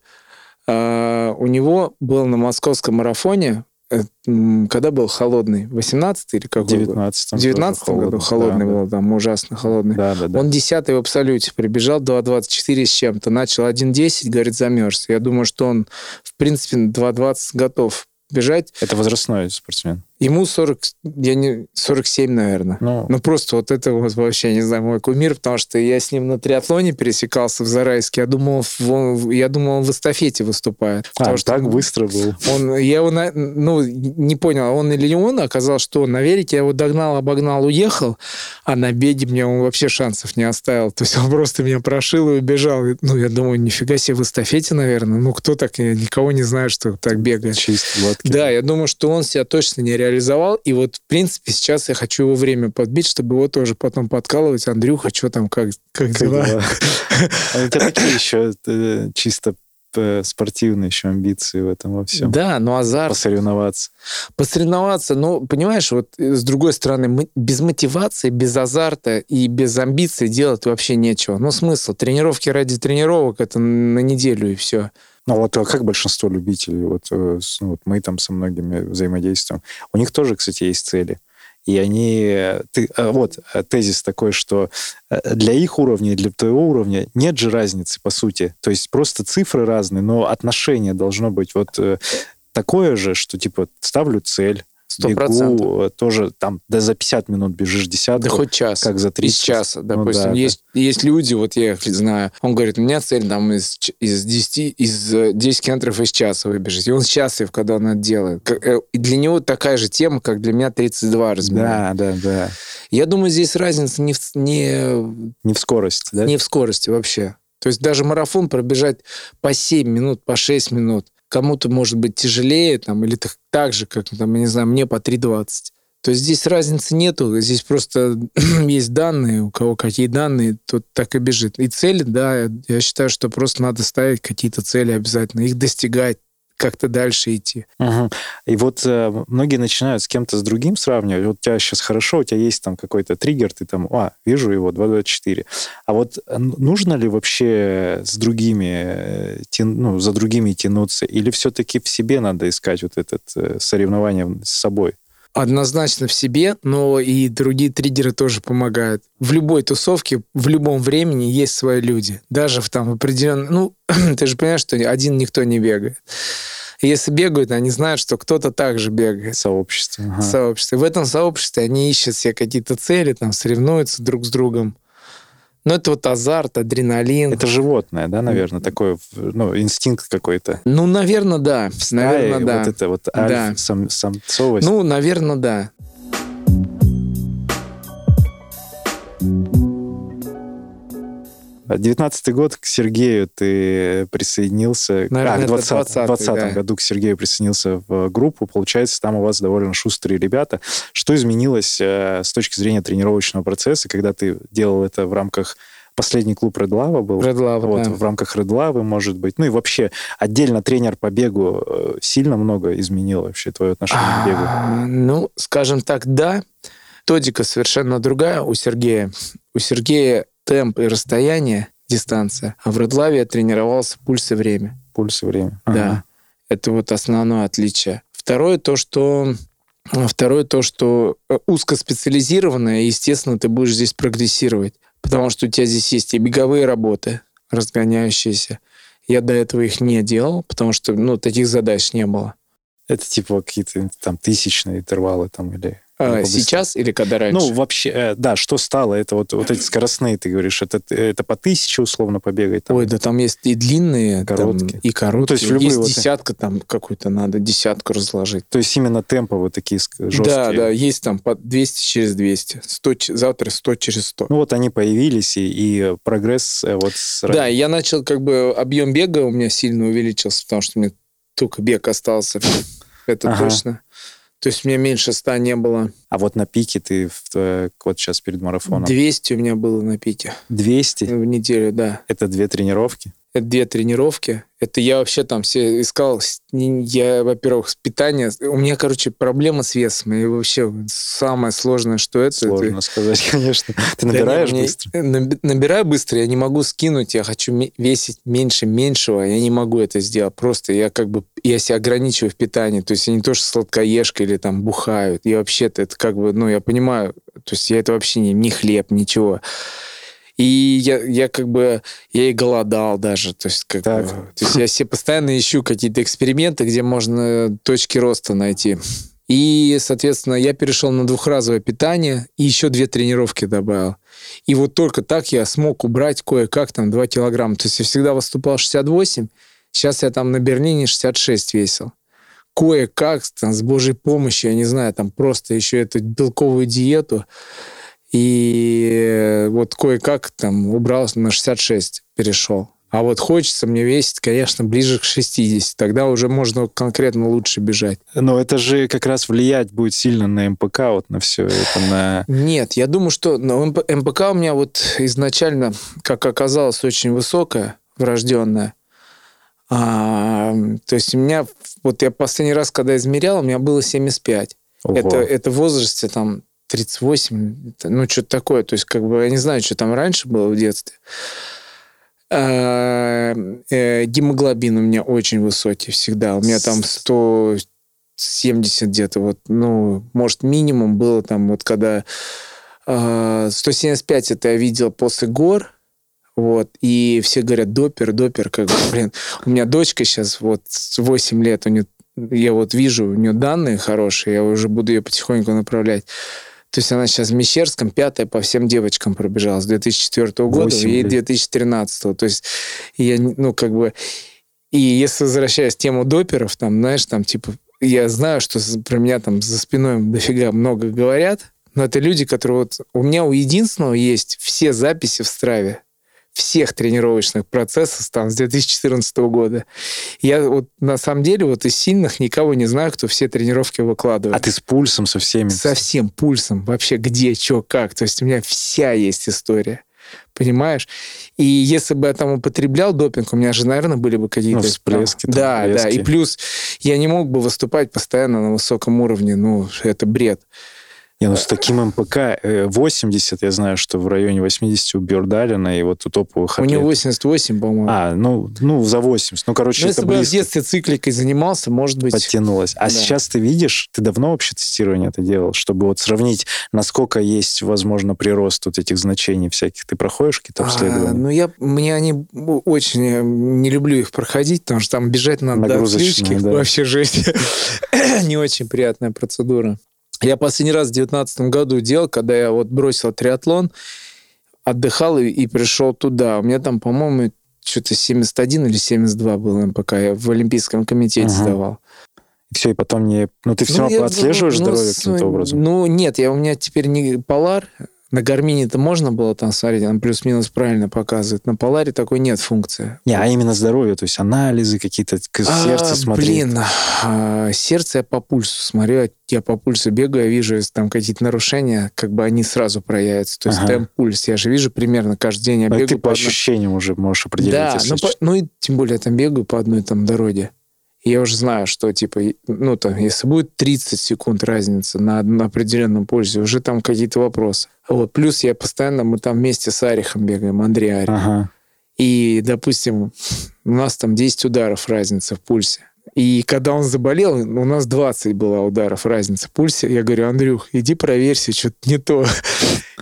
А, у него был на московском марафоне, э, когда был холодный, 18 или какой год? 19 В 19 году холодный был, там ужасно холодный. Да, да, да. Он десятый в абсолюте прибежал, 2.24 с чем-то. Начал 1.10, говорит, замерз. Я думаю, что он, в принципе, 2.20 готов бежать. Это возрастной спортсмен. Ему 40, я не, 47, наверное. Ну, Ну, просто вот это вот вообще, не знаю, мой кумир, потому что я с ним на триатлоне пересекался в Зарайске. Я думал, в- я думал, он в эстафете выступает. а, что так быстро был. он, я его, на- ну, не понял, он или не он, оказалось, что он на велике, я его догнал, обогнал, уехал, а на беге мне он вообще шансов не оставил. То есть он просто меня прошил и убежал. Ну, я думаю, нифига себе в эстафете, наверное. Ну, кто так? Я никого не знаю, что так бегает. Чист, гладкий. Да, я думаю, что он себя точно не реализовал. И вот, в принципе, сейчас я хочу его время подбить, чтобы его тоже потом подкалывать. Андрюха, что там, как, как Как дела? дела? А у тебя такие еще э, чисто э, спортивные еще амбиции в этом во всем. Да, ну азарт. Посоревноваться. посоревноваться, но, понимаешь, вот э, с другой стороны, мы- без мотивации, без азарта и без амбиций делать вообще нечего. Ну, смысл? Тренировки ради тренировок — это на неделю и все. Ну вот а как большинство любителей, вот, э, ну, вот мы там со многими взаимодействуем, у них тоже, кстати, есть цели. И они... Ты, э, вот э, тезис такой, что для их уровня и для твоего уровня нет же разницы, по сути. То есть просто цифры разные, но отношение должно быть вот такое же, что типа ставлю цель. Бегу, э, тоже там, да за 50 минут бежишь десятку, Да хоть час. как за 30. Из часа, Ну допустим. да, есть, есть люди, вот я их знаю, он говорит, у меня цель там из, из 10, из э, 10 километров из часа выбежать. И он счастлив, когда он это делает. Э, И для него такая же тема, как для меня 32 размера. Да, да, да. Я думаю, здесь разница не в, не, Не в скорости, да? не в скорости вообще. То есть даже марафон пробежать по 7 минут, по 6 минут. Кому-то может быть тяжелее, там, или так, так же, как, там, я не знаю, мне по 3.20. То есть здесь разницы нету, здесь просто <clears throat> есть данные, у кого какие данные, тот так и бежит. И цели, да, я считаю, что просто надо ставить какие-то цели обязательно, их достигать, как-то дальше идти. Мгм. И вот э, многие начинают с кем-то с другим сравнивать. Вот у тебя сейчас хорошо, у тебя есть там какой-то триггер, ты там, а, вижу его, 2.24. А вот э, нужно ли вообще с другими, э, тян- ну, за другими тянуться? Или все-таки в себе надо искать вот это э, соревнование с собой? Однозначно в себе, но и другие триггеры тоже помогают. В любой тусовке, в любом времени есть свои люди. Даже в там определенном... Ну, <clears throat> ты же понимаешь, что один никто не бегает. Если бегают, они знают, что кто-то также бегает. Сообщество. Ага. Сообщество. И в этом сообществе они ищут себе какие-то цели, там, соревнуются друг с другом. Ну, это вот азарт, адреналин. Это животное, да, наверное, такой, ну, инстинкт какой-то. Ну, наверное, да. Наверное, да. Вот это вот альф, да. сам, самцовость. Ну, наверное, да. Девятнадцатый год к Сергею ты присоединился... Наверное, а, в 2020 да. году к Сергею присоединился в группу. Получается, там у вас довольно шустрые ребята. Что изменилось э, с точки зрения тренировочного процесса, когда ты делал это в рамках последний клуб Red Lava был. Red Lava, вот, да. В рамках Red Lava, может быть. Ну и вообще, отдельно тренер по бегу э, сильно много изменил вообще твое отношение к бегу? А, ну, скажем так, да. Методика совершенно другая у Сергея. У Сергея темп и расстояние, дистанция. А в Редлаве я тренировался пульс и время. Пульс и время. Ага. Да. Это вот основное отличие. Второе то, что Второе то, что э, узкоспециализированное, естественно, ты будешь здесь прогрессировать, потому что у тебя здесь есть и беговые работы, разгоняющиеся. Я до этого их не делал, потому что, ну, таких задач не было. Это типа какие-то там тысячные интервалы там или... А, сейчас или когда раньше? Ну, вообще, э, да, что стало? Это вот, вот эти скоростные, ты говоришь, это, это по тысяче условно побегать? Там. Ой, да там есть и длинные, короткие. Там, и короткие. Ну, то есть, в есть вот... десятка там какую-то надо, десятку разложить. То есть именно темповые такие жесткие? Да, да, есть там по 200 через 200, 100, завтра 100 через 100. Ну вот они появились, и, и прогресс э, вот... С... Да, я начал как бы, объем бега у меня сильно увеличился, потому что мне только бег остался, это ага. точно. То есть у меня меньше 100 не было. А вот на пике ты э, вот сейчас перед марафоном? 200 у меня было на пике. 200? В неделю, да. Это две тренировки? Это две тренировки. Это я вообще там все искал. Я, во-первых, питание. У меня, короче, проблема с весом. И вообще самое сложное, что это... Сложно это... сказать, <laughs> конечно. Ты набираешь да, быстро? Набираю быстро, я не могу скинуть. Я хочу весить меньше меньшего. Я не могу это сделать. Просто я как бы... Я себя ограничиваю в питании. То есть я не то, что сладкоежка или там бухают. Я вообще-то это как бы... Ну, я понимаю. То есть я это вообще не, не хлеб, ничего. И я, я как бы, я и голодал даже. То есть, как бы, то есть я себе постоянно ищу какие-то эксперименты, где можно точки роста найти. И, соответственно, я перешел на двухразовое питание и еще две тренировки добавил. И вот только так я смог убрать кое-как там 2 килограмма. То есть я всегда выступал 68, сейчас я там на Берлине 66 весил. Кое-как, там, с Божьей помощью, я не знаю, там просто еще эту белковую диету и вот кое-как там убрался на 66, перешел. А вот хочется мне весить, конечно, ближе к 60. Тогда уже можно конкретно лучше бежать. Но это же как раз влиять будет сильно на МПК, вот на все это, на... Нет, я думаю, что МПК у меня вот изначально, как оказалось, очень высокая, врожденная. А, то есть у меня, вот я последний раз, когда измерял, у меня было 75. Это, это в возрасте там 38, ну, что-то такое. То есть, как бы, я не знаю, что там раньше было в детстве. А, э, гемоглобин у меня очень высокий всегда. У меня там 170 где-то, вот, ну, может, минимум было там, вот, когда 175 а, это я видел после гор, вот, и все говорят, допер, допер, как бы, <laughs> блин, у меня дочка сейчас, вот, 8 лет, у нее, я вот вижу, у нее данные хорошие, я уже буду ее потихоньку направлять. То есть она сейчас в Мещерском пятая по всем девочкам пробежала с 2004 года и 2013. То есть я, ну, как бы... И если возвращаясь к тему доперов, там, знаешь, там, типа, я знаю, что про меня там за спиной дофига много говорят, но это люди, которые вот... У меня у единственного есть все записи в Страве всех тренировочных процессов там с 2014 года. Я вот на самом деле вот из сильных никого не знаю, кто все тренировки выкладывает. А ты с пульсом со всеми? Со всем пульсом. Вообще где, что, как. То есть у меня вся есть история. Понимаешь? И если бы я там употреблял допинг, у меня же, наверное, были бы какие-то... Ну, всплески. Там, да, резкие. да. И плюс я не мог бы выступать постоянно на высоком уровне. Ну, это бред. Не, ну с таким МПК 80, э, я знаю, что в районе 80 у Бёрдалина и вот у топовых У него 88, по-моему. А, ну, ну, за 80. Ну, короче, ну, это если бы я в детстве цикликой занимался, может быть... Подтянулось. А да. сейчас ты видишь, ты давно вообще тестирование это делал, чтобы вот сравнить, насколько есть, возможно, прирост вот этих значений всяких. Ты проходишь какие-то обследования? А, ну, я, мне они очень... Э, не люблю их проходить, потому что там бежать надо до. Да. Вообще жесть. <coughs> Не очень приятная процедура. Я последний раз в 2019 году делал, когда я вот бросил триатлон, отдыхал и, и пришел туда. У меня там, по-моему, что-то 71 или 72 было, пока я в Олимпийском комитете ага. сдавал. Все, и потом не... Ну, ты все ну, равно я, отслеживаешь ну, здоровье каким-то образом? Ну, нет, я, у меня теперь не полар, на гармине это можно было там смотреть, он плюс-минус правильно показывает. На Поларе такой нет функции. Не, а именно здоровье, то есть анализы какие-то, сердце а, смотреть. Блин, а, сердце я по пульсу смотрю, я по пульсу бегаю, я вижу, если там какие-то нарушения, как бы они сразу проявятся. То есть ага. темп, пульс, я же вижу примерно каждый день я Но бегаю. ты по, по ощущениям уже можешь определить. Да, ну, по, ну и тем более я там бегаю по одной там дороге я уже знаю, что, типа, ну, там, если будет 30 секунд разница на, на определенном пользе, уже там какие-то вопросы. Вот. Плюс я постоянно, мы там вместе с Арихом бегаем, Андрей Арих. Ага. И, допустим, у нас там 10 ударов разница в пульсе. И когда он заболел, у нас 20 было ударов разница в пульсе. Я говорю, Андрюх, иди проверься, что-то не то. <laughs>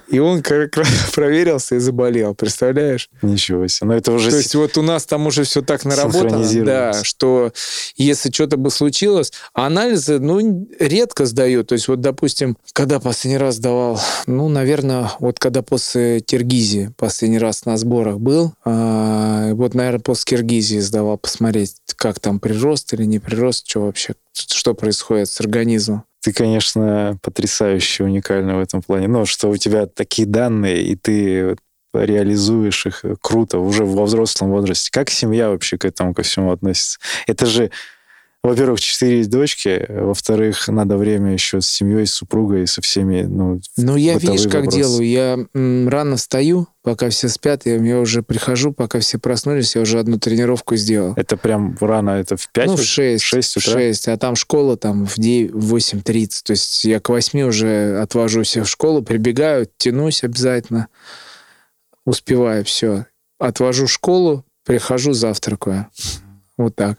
И он как раз <laughs> проверился и заболел, представляешь? Ничего себе. Но это уже... То есть вот у нас там уже все так наработано, да, что если что-то бы случилось, анализы, ну, редко сдают. То есть вот, допустим, когда последний раз сдавал, ну, наверное, вот когда после Киргизии последний раз на сборах был, а, вот, наверное, после Киргизии сдавал посмотреть, как там прирост или не прирост, что вообще, что происходит с организмом ты, конечно, потрясающе уникальна в этом плане. Но что у тебя такие данные, и ты реализуешь их круто уже во взрослом возрасте. Как семья вообще к этому ко всему относится? Это же во-первых, четыре дочки, во-вторых, надо время еще с семьей, с супругой, со всеми, ну, Ну, я, видишь, вопросы. как делаю. Я м, рано встаю, пока все спят, я, я уже прихожу, пока все проснулись, я уже одну тренировку сделал. Это прям рано, это в 5? Ну, в 6. 6 утра? В 6, а там школа там в 9, 8.30. То есть я к 8 уже отвожу всех в школу, прибегаю, тянусь обязательно, успеваю, все. Отвожу в школу, прихожу, завтракаю. Вот так.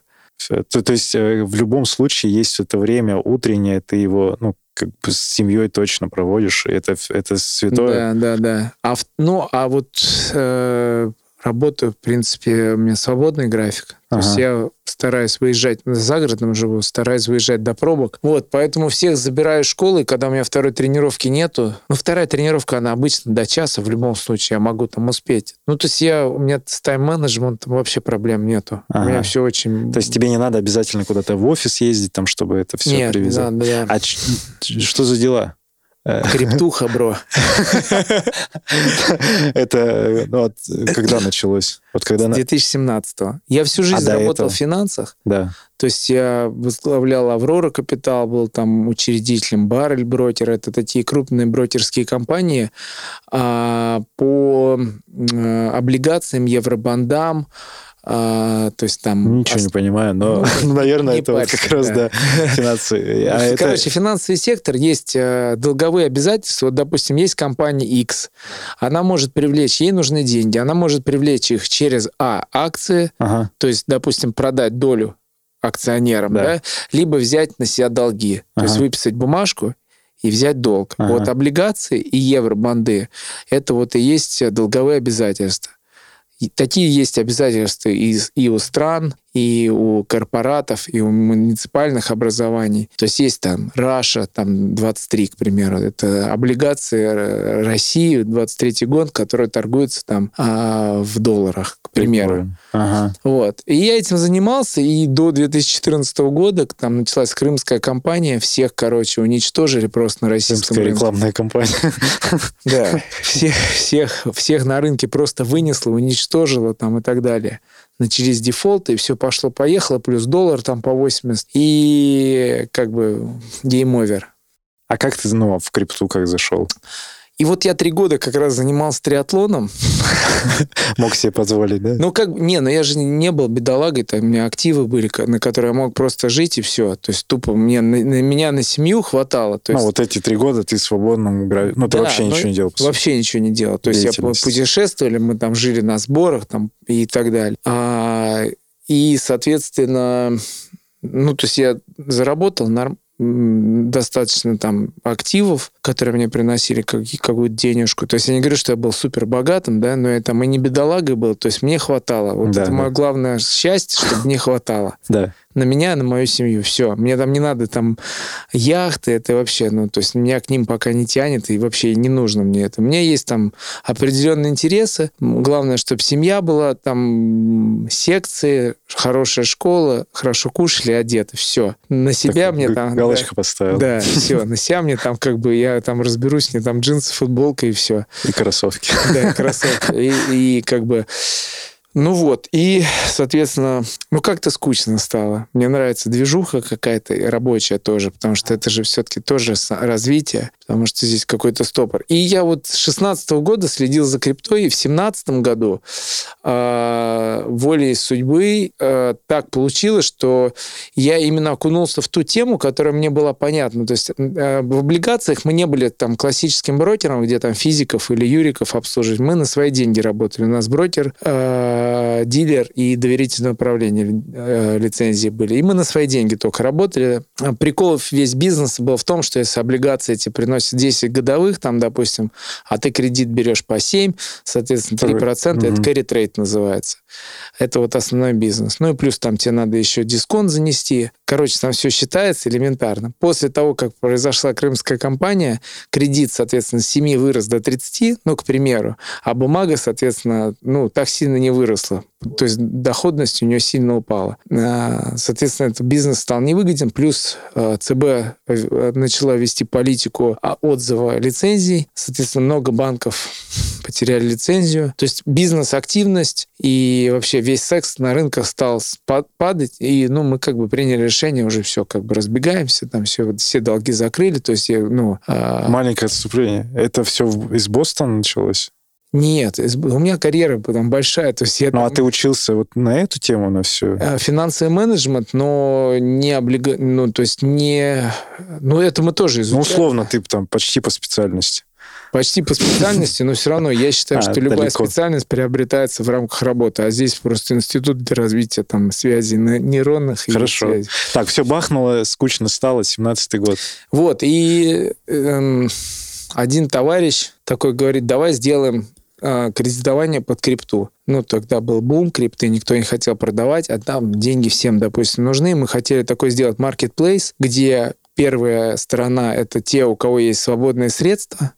То, то есть э, в любом случае есть это время утреннее, ты его, ну, как бы с семьей точно проводишь, это, это святое. Да, да, да. А, ну, а вот э, работаю, в принципе, у меня свободный график. Ага. То есть я стараюсь выезжать, за городом живу, стараюсь выезжать до пробок. Вот, поэтому всех забираю из школы, когда у меня второй тренировки нету. Ну, вторая тренировка, она обычно до часа, в любом случае, я могу там успеть. Ну, то есть я, у меня с тайм-менеджментом вообще проблем нету. Ага. У меня все очень... То есть тебе не надо обязательно куда-то в офис ездить, там, чтобы это все Нет, привязать? Да, да. А что за дела? Криптуха, бро. <laughs> Это ну, вот, когда началось? Вот когда... С 2017-го. Я всю жизнь а работал в финансах. Да. То есть я возглавлял Аврора Капитал, был там учредителем Баррель Брокер. Это такие крупные брокерские компании а, по а, облигациям, евробандам, а, то есть там... Ничего не понимаю, но, ну, <laughs> наверное, это вот как раз, да, финансовый. А Короче, это... финансовый сектор, есть э, долговые обязательства. Вот, допустим, есть компания X. Она может привлечь, ей нужны деньги, она может привлечь их через, а, акции, ага. то есть, допустим, продать долю акционерам, да. да, либо взять на себя долги. Ага. То есть выписать бумажку и взять долг. Ага. Вот облигации и евробанды – это вот и есть долговые обязательства. И такие есть обязательства из, и у стран, и у корпоратов, и у муниципальных образований. То есть есть там Раша, там 23, к примеру, это облигации России 23 год, которые торгуются там а, в долларах, к примеру. Ага. Вот. И я этим занимался, и до 2014 года там началась крымская кампания, всех, короче, уничтожили просто на российском Крымская рынке. рекламная кампания. <laughs> Да, всех, всех, всех на рынке просто вынесло, уничтожило там и так далее начались дефолты, и все пошло-поехало, плюс доллар там по 80, и как бы game over. А как ты ну, в крипту как зашел? И вот я три года как раз занимался триатлоном. <laughs> Мог себе позволить, да? Ну, как, не, ну я же не был бедолагой, там у меня активы были, на которые я мог просто жить и все. То есть тупо мне, на, на меня на семью хватало. То ну, есть, вот эти три года ты свободно играл. Ну, ты Да, вообще ну, ничего не делал. Вообще ничего не делал. То есть я путешествовали, мы там жили на сборах там, и так далее. А, и, соответственно, ну, то есть я заработал норм- м, достаточно там активов, которые мне приносили как- какую-то денежку. То есть я не говорю, что я был супер богатым, да, но я там и не бедолагой был, то есть мне хватало. Вот Да, это да. мое главное счастье, чтобы мне хватало Да. На меня, на мою семью. Все. Мне там не надо там яхты, это вообще, ну, то есть меня к ним пока не тянет, и вообще не нужно мне это. У меня есть там определенные интересы. Главное, чтобы семья была, там секции, хорошая школа, хорошо кушали, одеты. Все. На себя Так, мне там... Галочку поставил. Да, <laughs> все. На себя мне там как бы я там разберусь, мне там джинсы, футболка и все. И кроссовки. Да, красавчик. И, и как бы... Ну вот, и, соответственно, ну как-то скучно стало. Мне нравится движуха какая-то рабочая тоже, потому что это же все-таки тоже развитие, потому что здесь какой-то стопор. И я вот с 16 года следил за криптой, и в 17 году э, волей судьбы э, так получилось, что я именно окунулся в ту тему, которая мне была понятна. То есть э, в облигациях мы не были там классическим брокером, где там физиков или юриков обслуживать. Мы на свои деньги работали. У нас брокер, э, дилер и доверительное управление э, лицензии были. И мы на свои деньги только работали. А Прикол весь бизнес был в том, что если облигации эти приносят 10 годовых, там, допустим, а ты кредит берешь по 7, соответственно, 3% Мгм. это carry trade называется. Это вот основной бизнес. Ну и плюс там тебе надо еще дисконт занести. Короче, там все считается элементарно. После того, как произошла крымская кампания, кредит, соответственно, с 7 вырос до 30, ну, к примеру, а бумага, соответственно, ну, так сильно не выросла. То есть доходность у нее сильно упала. А, Соответственно, этот бизнес стал невыгоден. Плюс э, ЦБ э, начала вести политику а, отзыва лицензий. Соответственно, много банков <laughs> потеряли лицензию. То есть бизнес-активность и вообще весь секс на рынках стал падать. И ну, мы как бы приняли решение, уже все как бы разбегаемся, там все, все долги закрыли. То есть, ну, а, Маленькое отступление. Это все из Бостона началось? Нет, у меня карьера потом большая. То есть я Ну, а там- ты учился вот на эту тему, на все? Э, финансовый менеджмент, но не облига... ну, то есть не... Ну, это мы тоже Ну, изучали. условно, ты там почти по специальности. Почти по специальности, но все равно я считаю, <laughs> А, что любая далеко. специальность приобретается в рамках работы, а здесь просто институт для развития там связей на- нейронных. и Хорошо. связей. Так, все бахнуло, скучно стало, 17-й год. Вот, и эм, один товарищ такой говорит, давай сделаем кредитование под крипту. Ну, тогда был бум крипты, никто не хотел продавать, а там деньги всем, допустим, нужны. Мы хотели такой сделать marketplace, где первая сторона — это те, у кого есть свободные средства,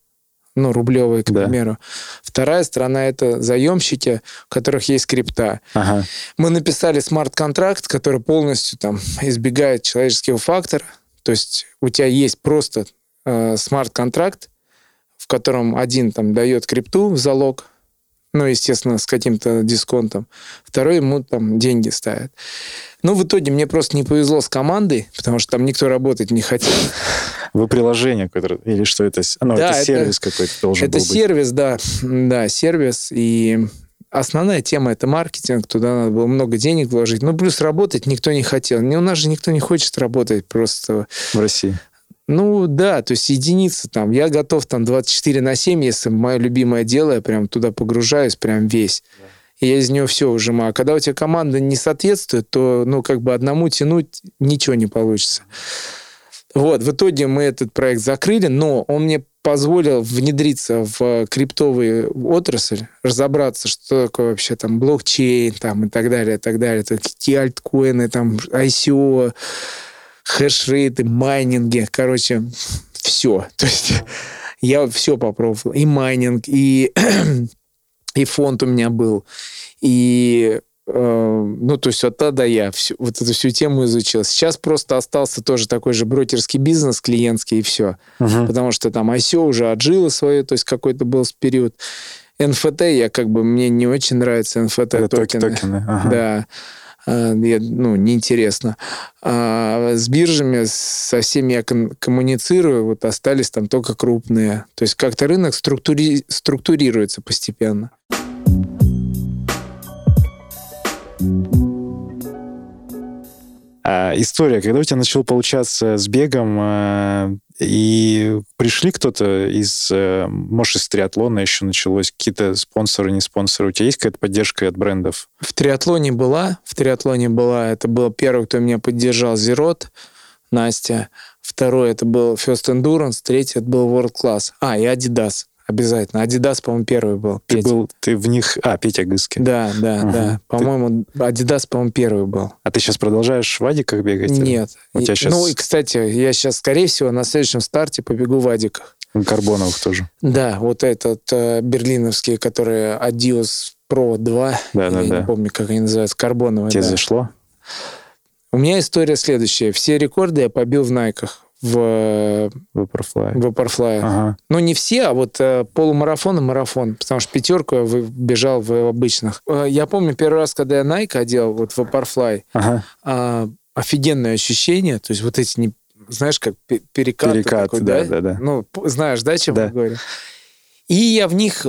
ну, рублевые, к Да. примеру. Вторая сторона — это заемщики, у которых есть крипта. Ага. Мы написали смарт-контракт, который полностью там избегает человеческого фактора. То есть у тебя есть просто э, смарт-контракт, котором один там дает крипту в залог, ну, естественно, с каким-то дисконтом, второй ему там деньги ставит. Ну, в итоге мне просто не повезло с командой, потому что там никто работать не хотел. Вы приложение какое-то, или что это? Ну, Да, это это- сервис какой-то должен Это был быть. сервис, да, да, сервис. И основная тема это маркетинг, туда надо было много денег вложить. Ну, плюс работать никто не хотел. У нас же никто не хочет работать просто. в России. Ну, да, то есть единицы там. Я готов там 24 на 7, если мое любимое дело, я прям туда погружаюсь, прям весь. И я из него все выжимаю. А когда у тебя команда не соответствует, то, ну, как бы одному тянуть ничего не получится. Вот, в итоге мы этот проект закрыли, но он мне позволил внедриться в криптовую отрасль, разобраться, что такое вообще там блокчейн там, и так далее, и так далее. Какие альткоины, там, ICO, хэшрейты, майнинги, короче, все. <laughs> То есть я все попробовал. И майнинг, и, <clears throat> и фонд у меня был, и э, ну, то есть от а до я всю, вот эту всю тему изучил. Сейчас просто остался тоже такой же брокерский бизнес клиентский, и все. Мгм. Потому что там ICO уже отжило свое, то есть какой-то был период. NFT я как бы, мне не очень нравится NFT Это токи- токены. токены. ага. Да. А, ну, неинтересно. А с биржами со всеми я коммуницирую, вот остались там только крупные. То есть как-то рынок структури... структурируется постепенно. А, история, когда у тебя начал получаться с бегом, а, и пришли кто-то из, э, может, из триатлона еще началось, какие-то спонсоры, не спонсоры, у тебя есть какая-то поддержка от брендов? В триатлоне была, в триатлоне была, это был первый, кто меня поддержал, Зерот, Настя. Второй это был First Endurance, третий это был World Class. А, и Adidas. Обязательно. Адидас, по-моему, первый был. Ты, был. ты в них... А, Петя Гыски. Да, да, угу. да. По-моему, Адидас, по-моему, первый был. А ты сейчас продолжаешь в Адиках бегать? Нет. У тебя сейчас... Ну, и, кстати, я сейчас, скорее всего, на следующем старте побегу в Адиках. Карбоновых тоже. Да, вот этот э, берлиновский, который Adios Pro 2. Да, я да, не да. помню, как они называются. Карбоновый. Тебе да. зашло? У меня история следующая. Все рекорды я побил в Найках в Vaporfly. Vaporfly. Ага. Ну, не все, а вот э, полумарафон и марафон, потому что пятерку я бежал в обычных. Э, я помню первый раз, когда я Nike одел, вот Vaporfly, ага. э, офигенное ощущение, то есть вот эти, не, знаешь, как перекаты. Перекат, такой, да, да, да. Ну, знаешь, да, чем да. я говорю? И я в них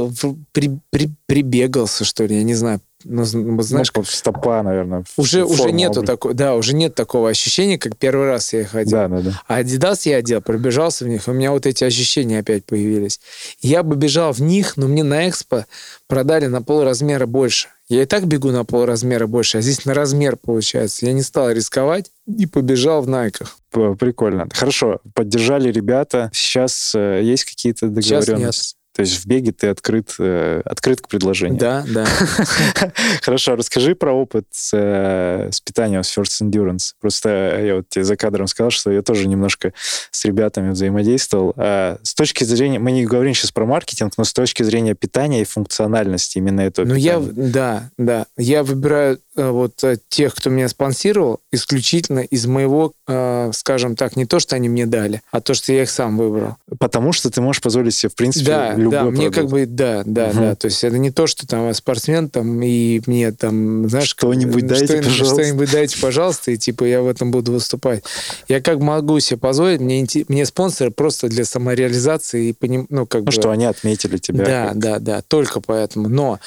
при, при, прибегался, что ли, я не знаю, ну, ну знаешь, ну, как... стопа, наверное. Уже, уже нету такого, да, уже нет такого ощущения, как первый раз я их одел. Да, да, да. А Adidas я одел, пробежался в них, у меня вот эти ощущения опять появились. Я бы бежал в них, но мне на экспо продали на полразмера больше. Я и так бегу на полразмера больше, а здесь на размер получается. Я не стал рисковать и побежал в найках. Прикольно. Хорошо, поддержали ребята. Сейчас э, есть какие-то договоренности? Сейчас нет. То есть в беге ты открыт, э, открыт к предложению. Да, да. <laughs> Хорошо, расскажи про опыт с, э, с питанием, с First Endurance. Просто я вот тебе за кадром сказал, что я тоже немножко с ребятами взаимодействовал. А с точки зрения, мы не говорим сейчас про маркетинг, но с точки зрения питания и функциональности именно этого Ну я, да, да. Я выбираю вот э, тех, кто меня спонсировал, исключительно из моего, э, скажем так, не то, что они мне дали, а то, что я их сам выбрал. Потому что ты можешь позволить себе, в принципе, да, любой Да, продукт. мне как бы, да, да, угу. да. То есть это не то, что там спортсмен там и мне там, знаешь... Что-нибудь дайте, что пожалуйста. Что-нибудь дайте, пожалуйста, и типа я в этом буду выступать. Я как могу себе позволить, мне, мне спонсоры просто для самореализации и поним, ну как ну, бы... что они отметили тебя. Да, как... да, да, только поэтому. Но а,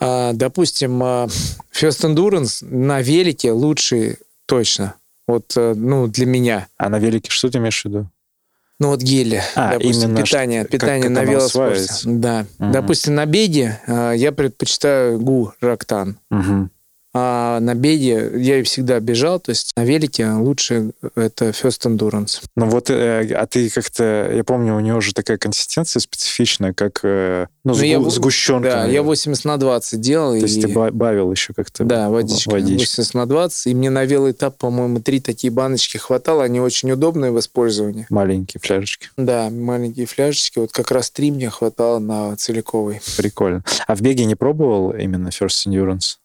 допустим, а, First Endurance на велике лучший точно. Вот, э, ну, для меня. А на велике что ты имеешь в виду? Ну, вот гели, а, допустим, именно питание, питание как, как на велоспорте. Да. Угу. Допустим, на беге а, я предпочитаю ГУ Рактан. Угу. А на беге я всегда бежал, то есть на велике лучше это First Endurance. Ну вот, э, а ты как-то, я помню, у него же такая консистенция специфичная, как э, ну, сгу, я, сгущенка. Да, я 80 на 20 делал. То и... есть ты бавил еще как-то Да, водичка, водичка. 80 на 20. И мне на велоэтап, по-моему, три такие баночки хватало. Они очень удобные в использовании. Маленькие фляжечки. Да, маленькие фляжечки. Вот как раз три мне хватало на целиковой. Прикольно. А в беге не пробовал именно First Endurance?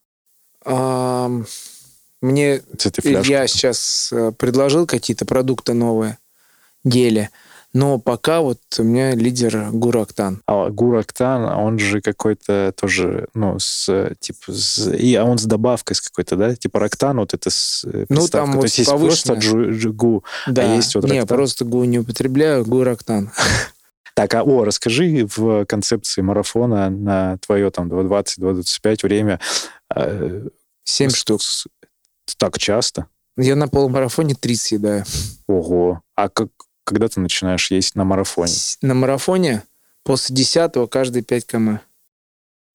Мне я сейчас э, предложил какие-то продукты новые, гели, но пока вот у меня лидер Гурактан. А Гурактан, он же какой-то тоже, ну, с, типа, с, и, а он с добавкой с какой-то, да? Типа Рактан, вот это с э, Ну, там То вот есть есть просто джу, джу, ГУ, а да. а есть вот Не, просто ГУ не употребляю, Гурактан. <laughs> Так, а о, расскажи в концепции марафона на твое там 20-25 время, э, Семь штук. Так часто? Я на полумарафоне 30 съедаю. Ого. А как, когда ты начинаешь есть на марафоне? На марафоне после 10 каждые 5 км.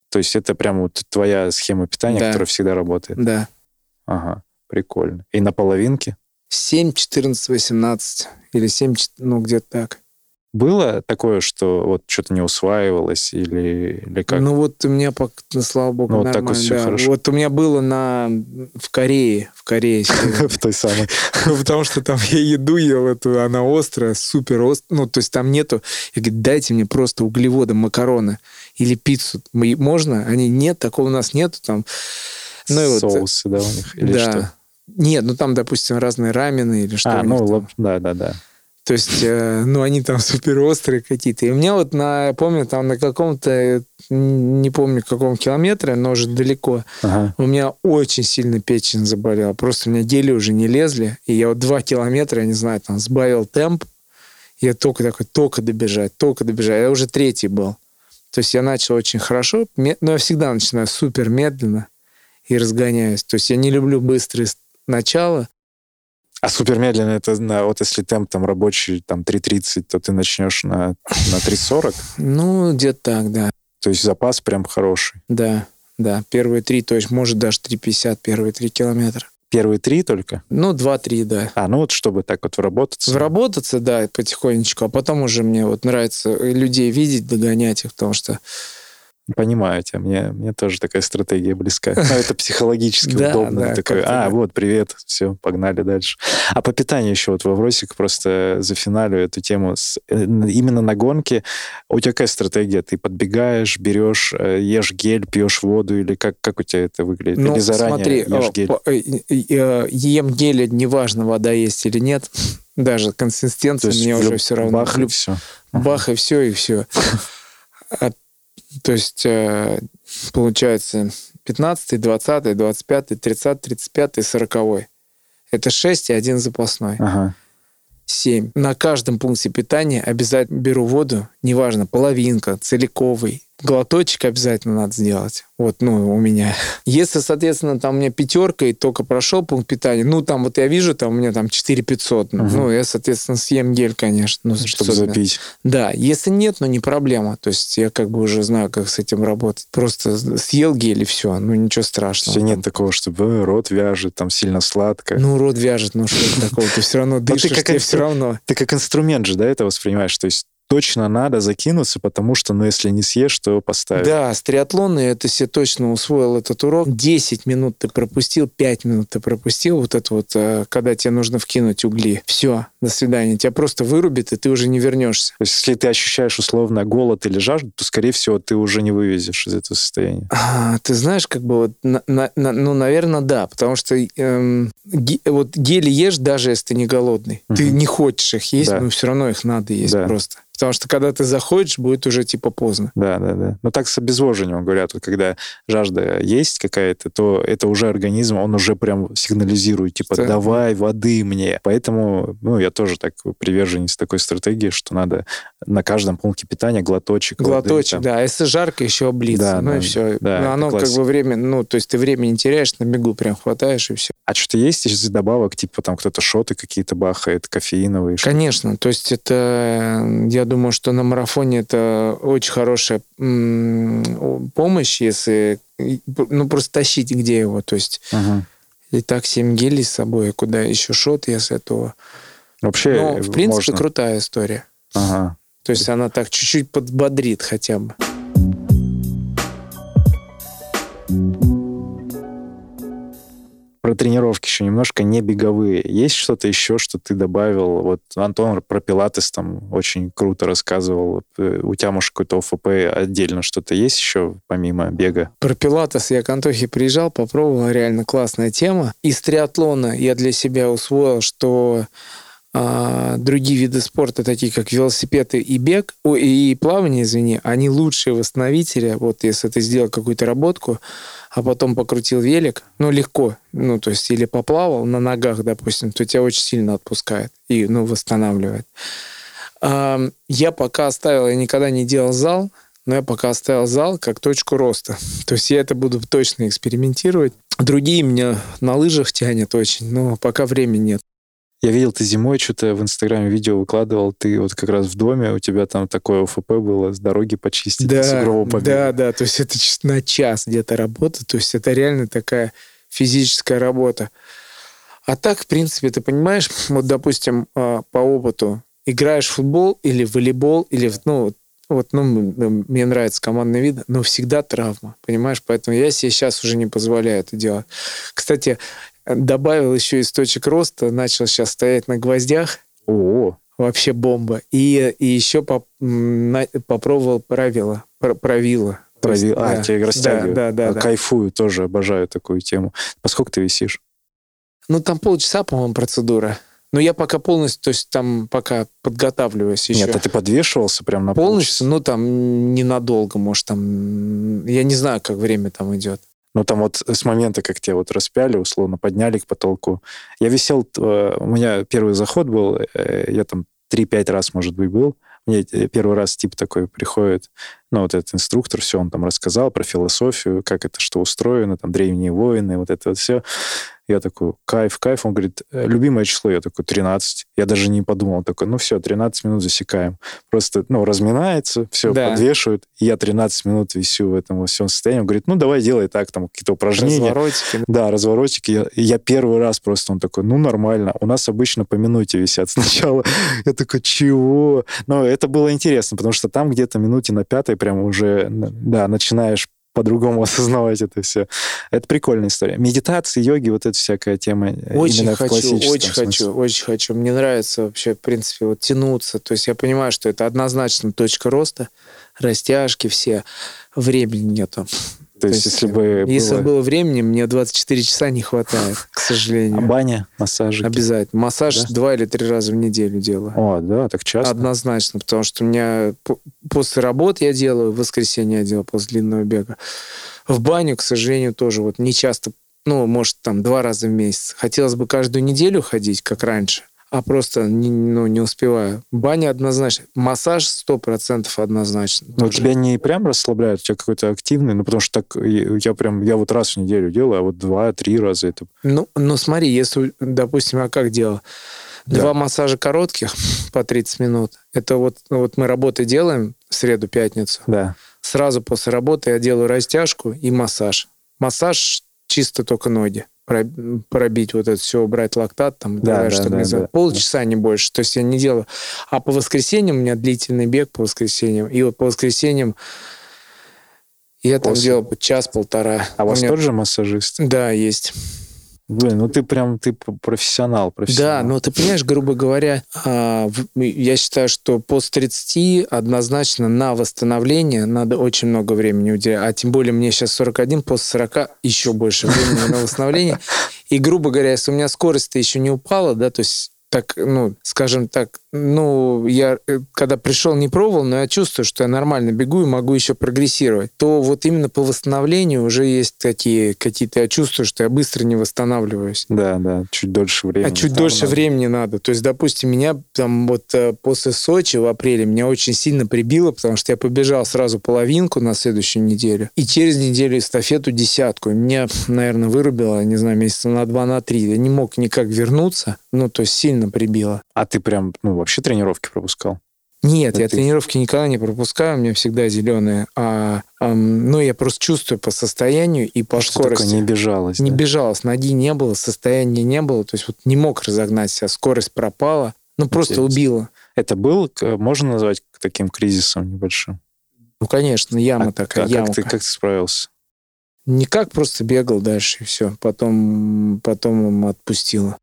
То есть это прям вот твоя схема питания, да. которая всегда работает? Да. Ага, прикольно. И на половинке? 7, 14, 18. Или 7, ну где-то так. Было такое, что вот что-то не усваивалось или, или как? Ну вот у меня, слава богу, ну, вот так вот все да. хорошо. Вот у меня было на в Корее, в Корее. <laughs> В той самой. Ну, <laughs> потому что там я еду ел эту, она острая, супер острая. Ну, то есть там нету... Я говорю, дайте мне просто углеводы, макароны или пиццу. Можно? Они, нет, такого у нас нету там. Ну, Соусы, да, у них? Или да. что? Нет, ну там, допустим, разные рамены или что. А, ну, да, да, да. То есть, э, ну, они там супер острые какие-то. И у меня вот на, помню, там на каком-то, не помню, каком километре, но уже далеко, ага. у меня очень сильно печень заболела. Просто у меня гели уже не лезли. И я вот два километра, я не знаю, там сбавил темп. Я только такой, только добежать, только добежать. Я уже третий был. То есть я начал очень хорошо, но я всегда начинаю супер медленно и разгоняюсь. То есть я не люблю быстрые начала, а супер медленно это на, вот если темп там рабочий там 3.30, то ты начнешь на, на 3.40? Ну, где-то так, да. То есть запас прям хороший. Да, да. Первые три, то есть может даже 3.50 первые три километра. Первые три только? Ну, два-три, да. А, ну вот чтобы так вот вработаться. Вработаться, да, потихонечку. А потом уже мне вот нравится людей видеть, догонять их, потому что Понимаю тебя, мне, мне тоже такая стратегия близка. <laughs> Но это психологически удобно. Да, такой, а, вот, привет, все, погнали дальше. А по питанию еще вот вопросик просто за финалю эту тему. Э, именно на гонке у тебя какая стратегия? Ты подбегаешь, берешь, э, ешь гель, пьешь воду или как, как у тебя это выглядит? Ну, или заранее смотри, ешь гель? Э, ем гель, неважно, вода есть или нет. <laughs> Даже консистенция мне уже все равно. Бах и все. Бах и все, и все. <laughs> То есть, э, получается, 15, 20, 25, 30, 35, 40. Это 6 и один запасной. Ага. 7. На каждом пункте питания обязательно беру воду, неважно, половинка, целиковый, глоточек обязательно надо сделать. Вот, ну, у меня. Если, соответственно, там у меня пятерка и только прошел пункт питания, ну, там вот я вижу, там у меня там 4 500. Угу. Ну, я, соответственно, съем гель, конечно. Ну, Чтобы 500, запить. Да. Если нет, ну, не проблема. То есть я как бы уже знаю, как с этим работать. Просто съел гель и все. Ну, ничего страшного. Все нет такого, чтобы э, рот вяжет, там сильно сладко. Ну, рот вяжет, ну, что такого? Ты все равно <laughs> дышишь, ты все равно... Ты как инструмент же, да, это воспринимаешь? То есть точно надо закинуться, потому что, ну, если не съешь, то поставишь. Да, с триатлона это себе точно усвоил этот урок. 10 минут ты пропустил, 5 минут ты пропустил, вот это вот, э, когда тебе нужно вкинуть угли. Все, до свидания. Тебя просто вырубит, и ты уже не вернешься. То есть, если ты ощущаешь условно голод или жажду, то, скорее всего, ты уже не вывезешь из этого состояния. А, ты знаешь, как бы вот, на, на, на, ну, наверное, да, потому что эм, ге, вот гели ешь, даже если ты не голодный. Угу. Ты не хочешь их есть, да. но все равно их надо есть да. просто. Потому что когда ты заходишь, будет уже типа поздно. Да, да, да. Но так с обезвоживанием говорят, вот когда жажда есть какая-то, то это уже организм, он уже прям сигнализирует, типа, да. давай воды мне. Поэтому, ну, я тоже так приверженец такой стратегии, что надо на каждом пункте питания глоточек Глоточек, воды, да. Если жарко, еще облиться. Да, ну да, и все. Да, ну, оно как бы время, ну, то есть ты время не теряешь, на бегу прям хватаешь и все. А что-то есть из добавок, типа там кто-то шоты какие-то бахает, кофеиновые? Конечно. То есть это, я думаю, что на марафоне это очень хорошая помощь, если ну просто тащить где его, то есть ага. и так 7 гелей с собой, куда еще шот, если этого. Вообще, Но, в принципе, можно... крутая история. Ага. То есть она так чуть-чуть подбодрит хотя бы. про тренировки еще немножко, не беговые. Есть что-то еще, что ты добавил? Вот Антон про пилатес там очень круто рассказывал. Э, у тебя, может, какой-то ОФП отдельно что-то есть еще, помимо бега? Про пилатес я к Антохе приезжал, попробовал, реально классная тема. Из триатлона я для себя усвоил, что а, другие виды спорта, такие как велосипед и бег, о, и плавание, извини, они лучшие восстановители. Вот если ты сделал какую-то работку, а потом покрутил велик, ну, легко, ну, то есть или поплавал на ногах, допустим, то тебя очень сильно отпускает и, ну, восстанавливает. А, я пока оставил, я никогда не делал зал, но я пока оставил зал как точку роста. <laughs> То есть я это буду точно экспериментировать. Другие меня на лыжах тянет очень, но пока времени нет. Я видел, ты зимой что-то в Инстаграме видео выкладывал, ты вот как раз в доме, у тебя там такое ОФП было, с дороги почистить, да, с Да, да, то есть это на час где-то работа, то есть это реально такая физическая работа. А так, в принципе, ты понимаешь, вот, допустим, а, по опыту, играешь в футбол или в волейбол, или, ну, вот, ну, мне нравится командный вид, но всегда травма, понимаешь? Поэтому я себе сейчас уже не позволяю это делать. Кстати, добавил еще из точек роста, начал сейчас стоять на гвоздях. О, вообще бомба. И, и еще поп, на, попробовал правила, пр, правила. Правила. А, да. тебя растягивают. Да, да, да, Кайфую, да. тоже обожаю такую тему. Поскольку ты висишь? Ну, там полчаса, по-моему, процедура. Но я пока полностью, то есть там пока подготавливаюсь еще. Нет, а ты подвешивался прям на Полностью, ну там ненадолго, может там, я не знаю, как время там идет. Ну, там вот с момента, как тебя вот распяли, условно, подняли к потолку. Я висел, э, у меня первый заход был, э, я там 3-5 раз, может быть, был. Мне э, первый раз тип такой приходит, ну, вот этот инструктор, все он там рассказал про философию, как это что устроено, там, древние воины, вот это вот все. Я такой, кайф, кайф. Он говорит, «Э, любимое число? Я такой, 13. Я даже не подумал. Такой, ну все, 13 минут засекаем. Просто, ну, разминается, все, да. подвешивают. Я 13 минут висю в этом во всем состоянии. Он говорит, ну, давай делай так, там, какие-то упражнения. Разворотики. Да, разворотики. Я, я первый раз просто, он такой, ну, нормально. У нас обычно по минуте висят <laughs> сначала. Я такой, чего? Но это было интересно, потому что там где-то минуте на пятой прям уже, да, начинаешь по-другому <laughs> осознавать это все. Это прикольная история. Медитации, йоги, вот эта всякая тема. Э, очень хочу, очень хочу, очень хочу. Мне нравится вообще, в принципе, вот тянуться. То есть я понимаю, что это однозначно точка роста, растяжки все. Времени нету. То, То есть, если бы Если было... было времени, мне 24 часа не хватает, к сожалению. А баня, массажи? Обязательно. Массаж да? два или три раза в неделю делаю. О, да, так часто? Однозначно, потому что у меня после работы я делаю, в воскресенье я делаю после длинного бега. В баню, к сожалению, тоже вот не часто, ну, может, там два раза в месяц. Хотелось бы каждую неделю ходить, как раньше а просто не, ну, не успеваю. Баня однозначно. Массаж сто процентов однозначно. Но тебя не прям расслабляют, у тебя какой-то активный, ну потому что так я прям, я вот раз в неделю делаю, а вот два-три раза это... Ну, ну смотри, если, допустим, а как дело? Да. Два массажа коротких <laughs> по 30 минут. Это вот, вот мы работы делаем в среду-пятницу. Да. Сразу после работы я делаю растяжку и массаж. Массаж чисто только ноги пробить вот это все, убрать лактат, там, да, да, чтобы да, не да, полчаса, да. не больше. То есть я не делаю. А по воскресеньям у меня длительный бег по воскресеньям. И вот по воскресеньям я После... там делал час-полтора. А у вас меня... тот же массажист? Да, есть. Блин, ну ты прям ты профессионал, профессионал. Да, но ты понимаешь, грубо говоря, а, я считаю, что после 30 однозначно на восстановление надо очень много времени уделять. А тем более мне сейчас 41, после 40 еще больше времени на восстановление. <laughs> И, грубо говоря, если у меня скорость-то еще не упала, да, то есть так, ну, скажем так, ну, я э, когда пришел, не пробовал, но я чувствую, что я нормально бегу и могу еще прогрессировать, то вот именно по восстановлению уже есть такие какие-то, я чувствую, что я быстро не восстанавливаюсь. Да, да, чуть дольше времени. А чуть дольше надо. времени надо. То есть, допустим, меня там вот э, после Сочи в апреле меня очень сильно прибило, потому что я побежал сразу половинку на следующую неделю, и через неделю эстафету десятку. И меня, наверное, вырубило, не знаю, месяца на два, на три. Я не мог никак вернуться, ну, то есть сильно прибило. А ты прям, ну, вообще тренировки пропускал? Нет, Это я ты... тренировки никогда не пропускаю, у меня всегда зеленые. А, а, ну, я просто чувствую по состоянию и по Что скорости. Только не бежалось. Не да? бежалось, ноги не было, состояния не было. То есть вот не мог разогнать себя, скорость пропала. Ну, просто Интересно. убила. Это был, можно назвать таким кризисом небольшим? Ну, конечно, яма а, такая, а ямка. Как ты, как ты справился? Никак, просто бегал дальше и все. Потом, потом отпустила.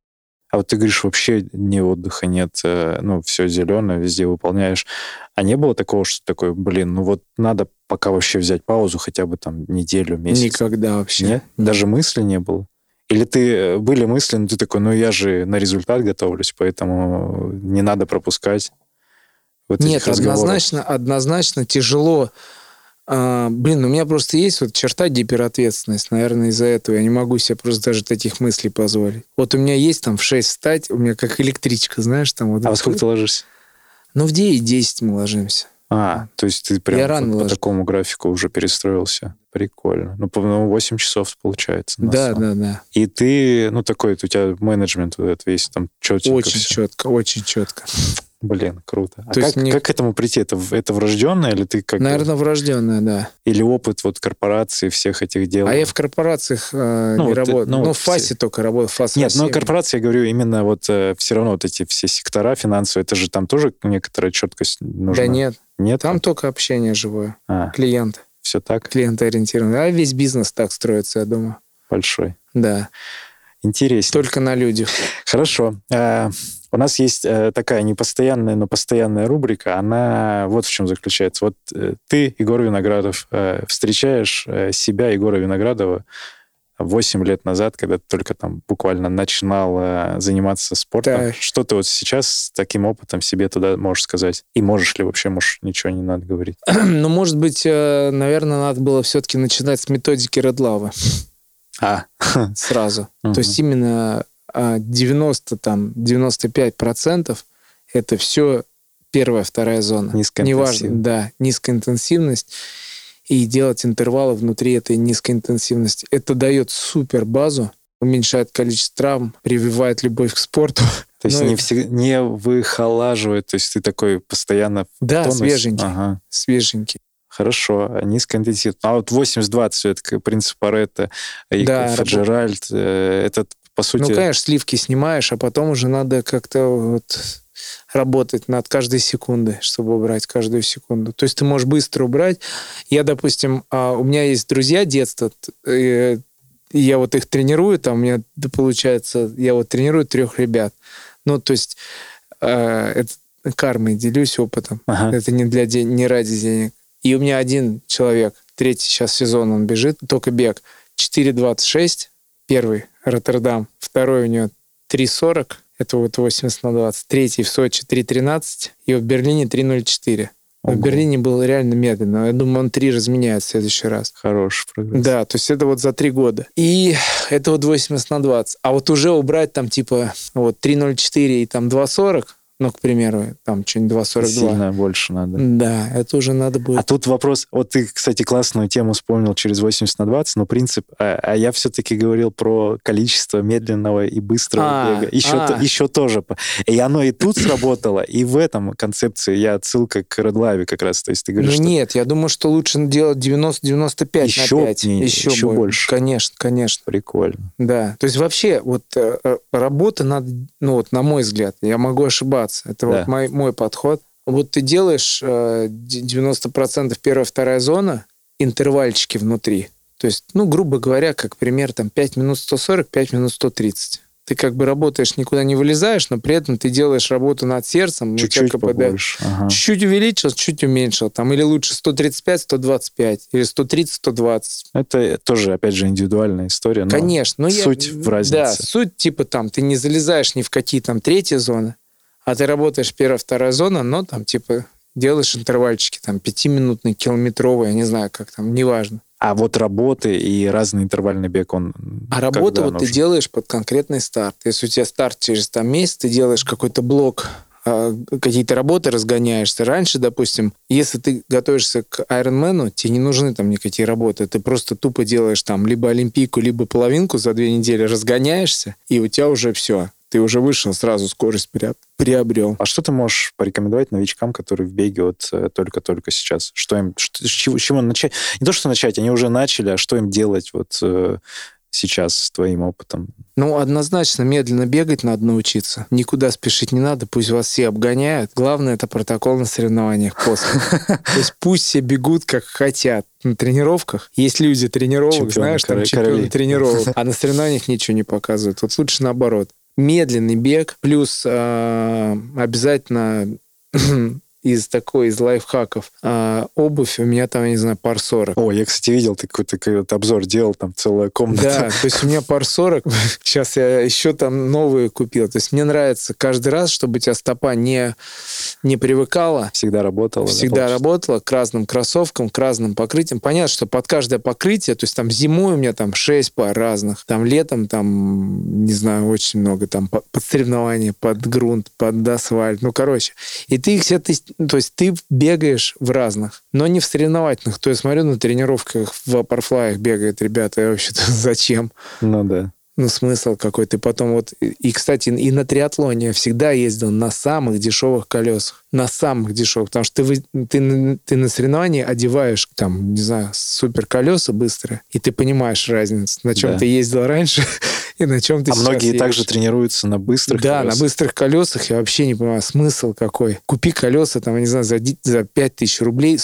А вот ты говоришь, вообще ни отдыха нет, э, ну, все зеленое, везде выполняешь. А не было такого, что такое, блин, ну вот надо пока вообще взять паузу хотя бы там неделю, месяц? Никогда вообще. Нет? Даже мысли не было? Или ты э, были мысли, но ты такой, ну я же на результат готовлюсь, поэтому не надо пропускать. Вот Нет, однозначно, однозначно тяжело а, блин, у меня просто есть вот черта гиперответственность. Наверное, из-за этого я не могу себе просто даже таких мыслей позволить. Вот у меня есть там в 6 встать, у меня как электричка, знаешь, там вот. А во сколько ты ложишься? Ну, в 9-10 мы ложимся. А, то есть ты прям я рано по, по такому графику уже перестроился. Прикольно. Ну, по ну, 8 часов получается. Да, сон. да, да. И ты, ну, такой, у тебя менеджмент вот этот весь там четенько. Очень все. четко, очень четко. Блин, круто. А То как, мне... как к этому прийти? Это, это врожденное или ты как Наверное, врожденное, да. Или опыт вот корпорации всех этих дел? А я в корпорациях э, ну, не вот, работаю. Ну, ну, в ФАСе все... только работаю. ФАС Нет, ну корпорации, я говорю, именно вот э, все равно вот эти все сектора финансовые, это же там тоже некоторая четкость нужна. Да нет. Нет? Там только общение живое. А, Клиент. Все так? Клиентоориентированный. А весь бизнес так строится, я думаю. Большой. Да. Интересно. Только на людях. Хорошо. У нас есть э, такая непостоянная, но постоянная рубрика. Она вот в чем заключается. Вот э, ты, Егор Виноградов, э, встречаешь себя, Егора Виноградова, 8 лет назад, когда ты только там буквально начинал э, заниматься спортом. Да. Что ты вот сейчас с таким опытом себе туда можешь сказать? И можешь ли вообще, может, ничего не надо говорить? <clears throat> Ну, может быть, э, наверное, надо было все-таки начинать с методики Редлава А, сразу. <laughs> То есть именно 90, там, 95 процентов это все первая, вторая зона. Низкая Неважно, да, низкая интенсивность. И делать интервалы внутри этой низкой интенсивности. Это дает супер базу, уменьшает количество травм, прививает любовь к спорту. то есть Ну, не, всег- не выхолаживает, то есть ты такой постоянно Да, тонус. свеженький, Ага. свеженький. Хорошо, а низкая интенсивность. А вот 80-20 все-таки принцип Паретта и Да, Фаджеральд, э, это по сути... Ну, конечно, сливки снимаешь, а потом уже надо как-то вот работать над каждой секундой, чтобы убрать каждую секунду. То есть ты можешь быстро убрать. Я, допустим, а, у меня есть друзья детства, э, и я вот их тренирую, там у меня получается, я вот тренирую трех ребят. Ну, то есть э, это кармой делюсь опытом. Ага. Это не для не ради денег. И у меня один человек, третий сейчас сезон он бежит, только бег. 4.26, первый Роттердам, второй у него 3.40, это вот 80 на 20, третий в Сочи 3.13, и в Берлине 3.04. Но В Ого. Берлине был реально медленно. Я думаю, он три разменяет в следующий раз. Хороший прогресс. Да, то есть это вот за три года. И это вот 80 на 20. А вот уже убрать там типа вот 3.04 и там 2.40, ну, к примеру, там что-нибудь 2.42. Сильно больше надо. Да, это уже надо будет. А тут вопрос, вот ты, кстати, классную тему вспомнил через 80 на 20, но принцип, а, а я все-таки говорил про количество медленного и быстрого А, бега. Еще, а. то- еще тоже. И оно и тут сработало, и в этом концепции я отсылка к Редлаве как раз. То есть ты Ну говоришь, что нет, я думаю, что лучше делать 90-95 Еще на 5. меньше, еще, еще бо- больше. Конечно, конечно, прикольно. да. То есть вообще вот э, э, работа надо, ну вот на мой взгляд, я могу ошибаться, это Да. вот мой, мой подход. Вот ты делаешь э, д- 90% первая, вторая зона, интервальчики внутри. То есть, ну, грубо говоря, как пример, там 5 минут 140, 5 минут 130. Ты как бы работаешь, никуда не вылезаешь, но при этом ты делаешь работу над сердцем, у тебя Чуть-чуть КПД. Ага. Чуть-чуть увеличил, чуть уменьшил. Там, или лучше 135, 125, или 130, 120. Это тоже, опять же, индивидуальная история. но Конечно. но я- суть в разнице. Да, суть типа там, ты не залезаешь ни в какие там третьи зоны, а ты работаешь первая, вторая зона, но там типа делаешь интервальчики, там, пятиминутные, километровые, я не знаю, как там, неважно. А вот работы и разный интервальный бег, он А работу вот ты нужен? делаешь под конкретный старт. Если у тебя старт через там месяц, ты делаешь какой-то блок, а, какие-то работы разгоняешься. Раньше, допустим, если ты готовишься к Айронмену, тебе не нужны там никакие работы. Ты просто тупо делаешь там либо олимпийку, либо половинку за две недели, разгоняешься, и у тебя уже все. Ты уже вышел, сразу скорость приоб- приобрел. А что ты можешь порекомендовать новичкам, которые в беге вот э, только-только сейчас? Что им, что- с чего, с чего начать? Не то, что начать, они уже начали, а что им делать вот э, сейчас с твоим опытом? Ну, однозначно, медленно бегать надо научиться. Никуда спешить не надо, пусть вас все обгоняют. Главное, это протокол на соревнованиях после. <laughs> То есть пусть все бегут, как хотят. На тренировках есть люди тренировок, знаешь, там чемпионы тренировок, <laughs> а на соревнованиях ничего не показывают. Вот лучше наоборот. Медленный бег, плюс э, обязательно <clears throat> из такой, из лайфхаков, э, обувь у меня там, я не знаю, пар 40. О, я, кстати, видел, ты какой-то какой-то обзор делал, там целая комната. Да, то есть у меня пар 40. Сейчас <laughs> я еще там новые купил. То есть мне нравится каждый раз, чтобы у тебя стопа не, не привыкала, Всегда работала. да, всегда получается? работала к разным кроссовкам, к разным покрытиям. Понятно, что под каждое покрытие, то есть там зимой у меня там 6 пар разных, там летом там, не знаю, очень много, там по- под соревнования, под грунт, под асфальт, ну, короче. И ты их все, то есть ты бегаешь в разных, но не в соревновательных. То есть смотрю на тренировках в вапорфлаях бегают ребята, и вообще-то <laughs> зачем? Ну да. ну, смысл какой-то. Потом вот, и, и, кстати, и на триатлоне я всегда ездил на самых дешевых колесах. На самых дешевых. Потому что ты, ты, ты на соревновании одеваешь, там, не знаю, супер колеса быстрые, и ты понимаешь разницу, на чем Да. ты ездил раньше <laughs> и на чем ты А сейчас многие едешь. также тренируются на быстрых Да, колесах. на быстрых колесах я вообще не понимаю, смысл какой. Купи колеса, там, я не знаю, за, за 5000 рублей,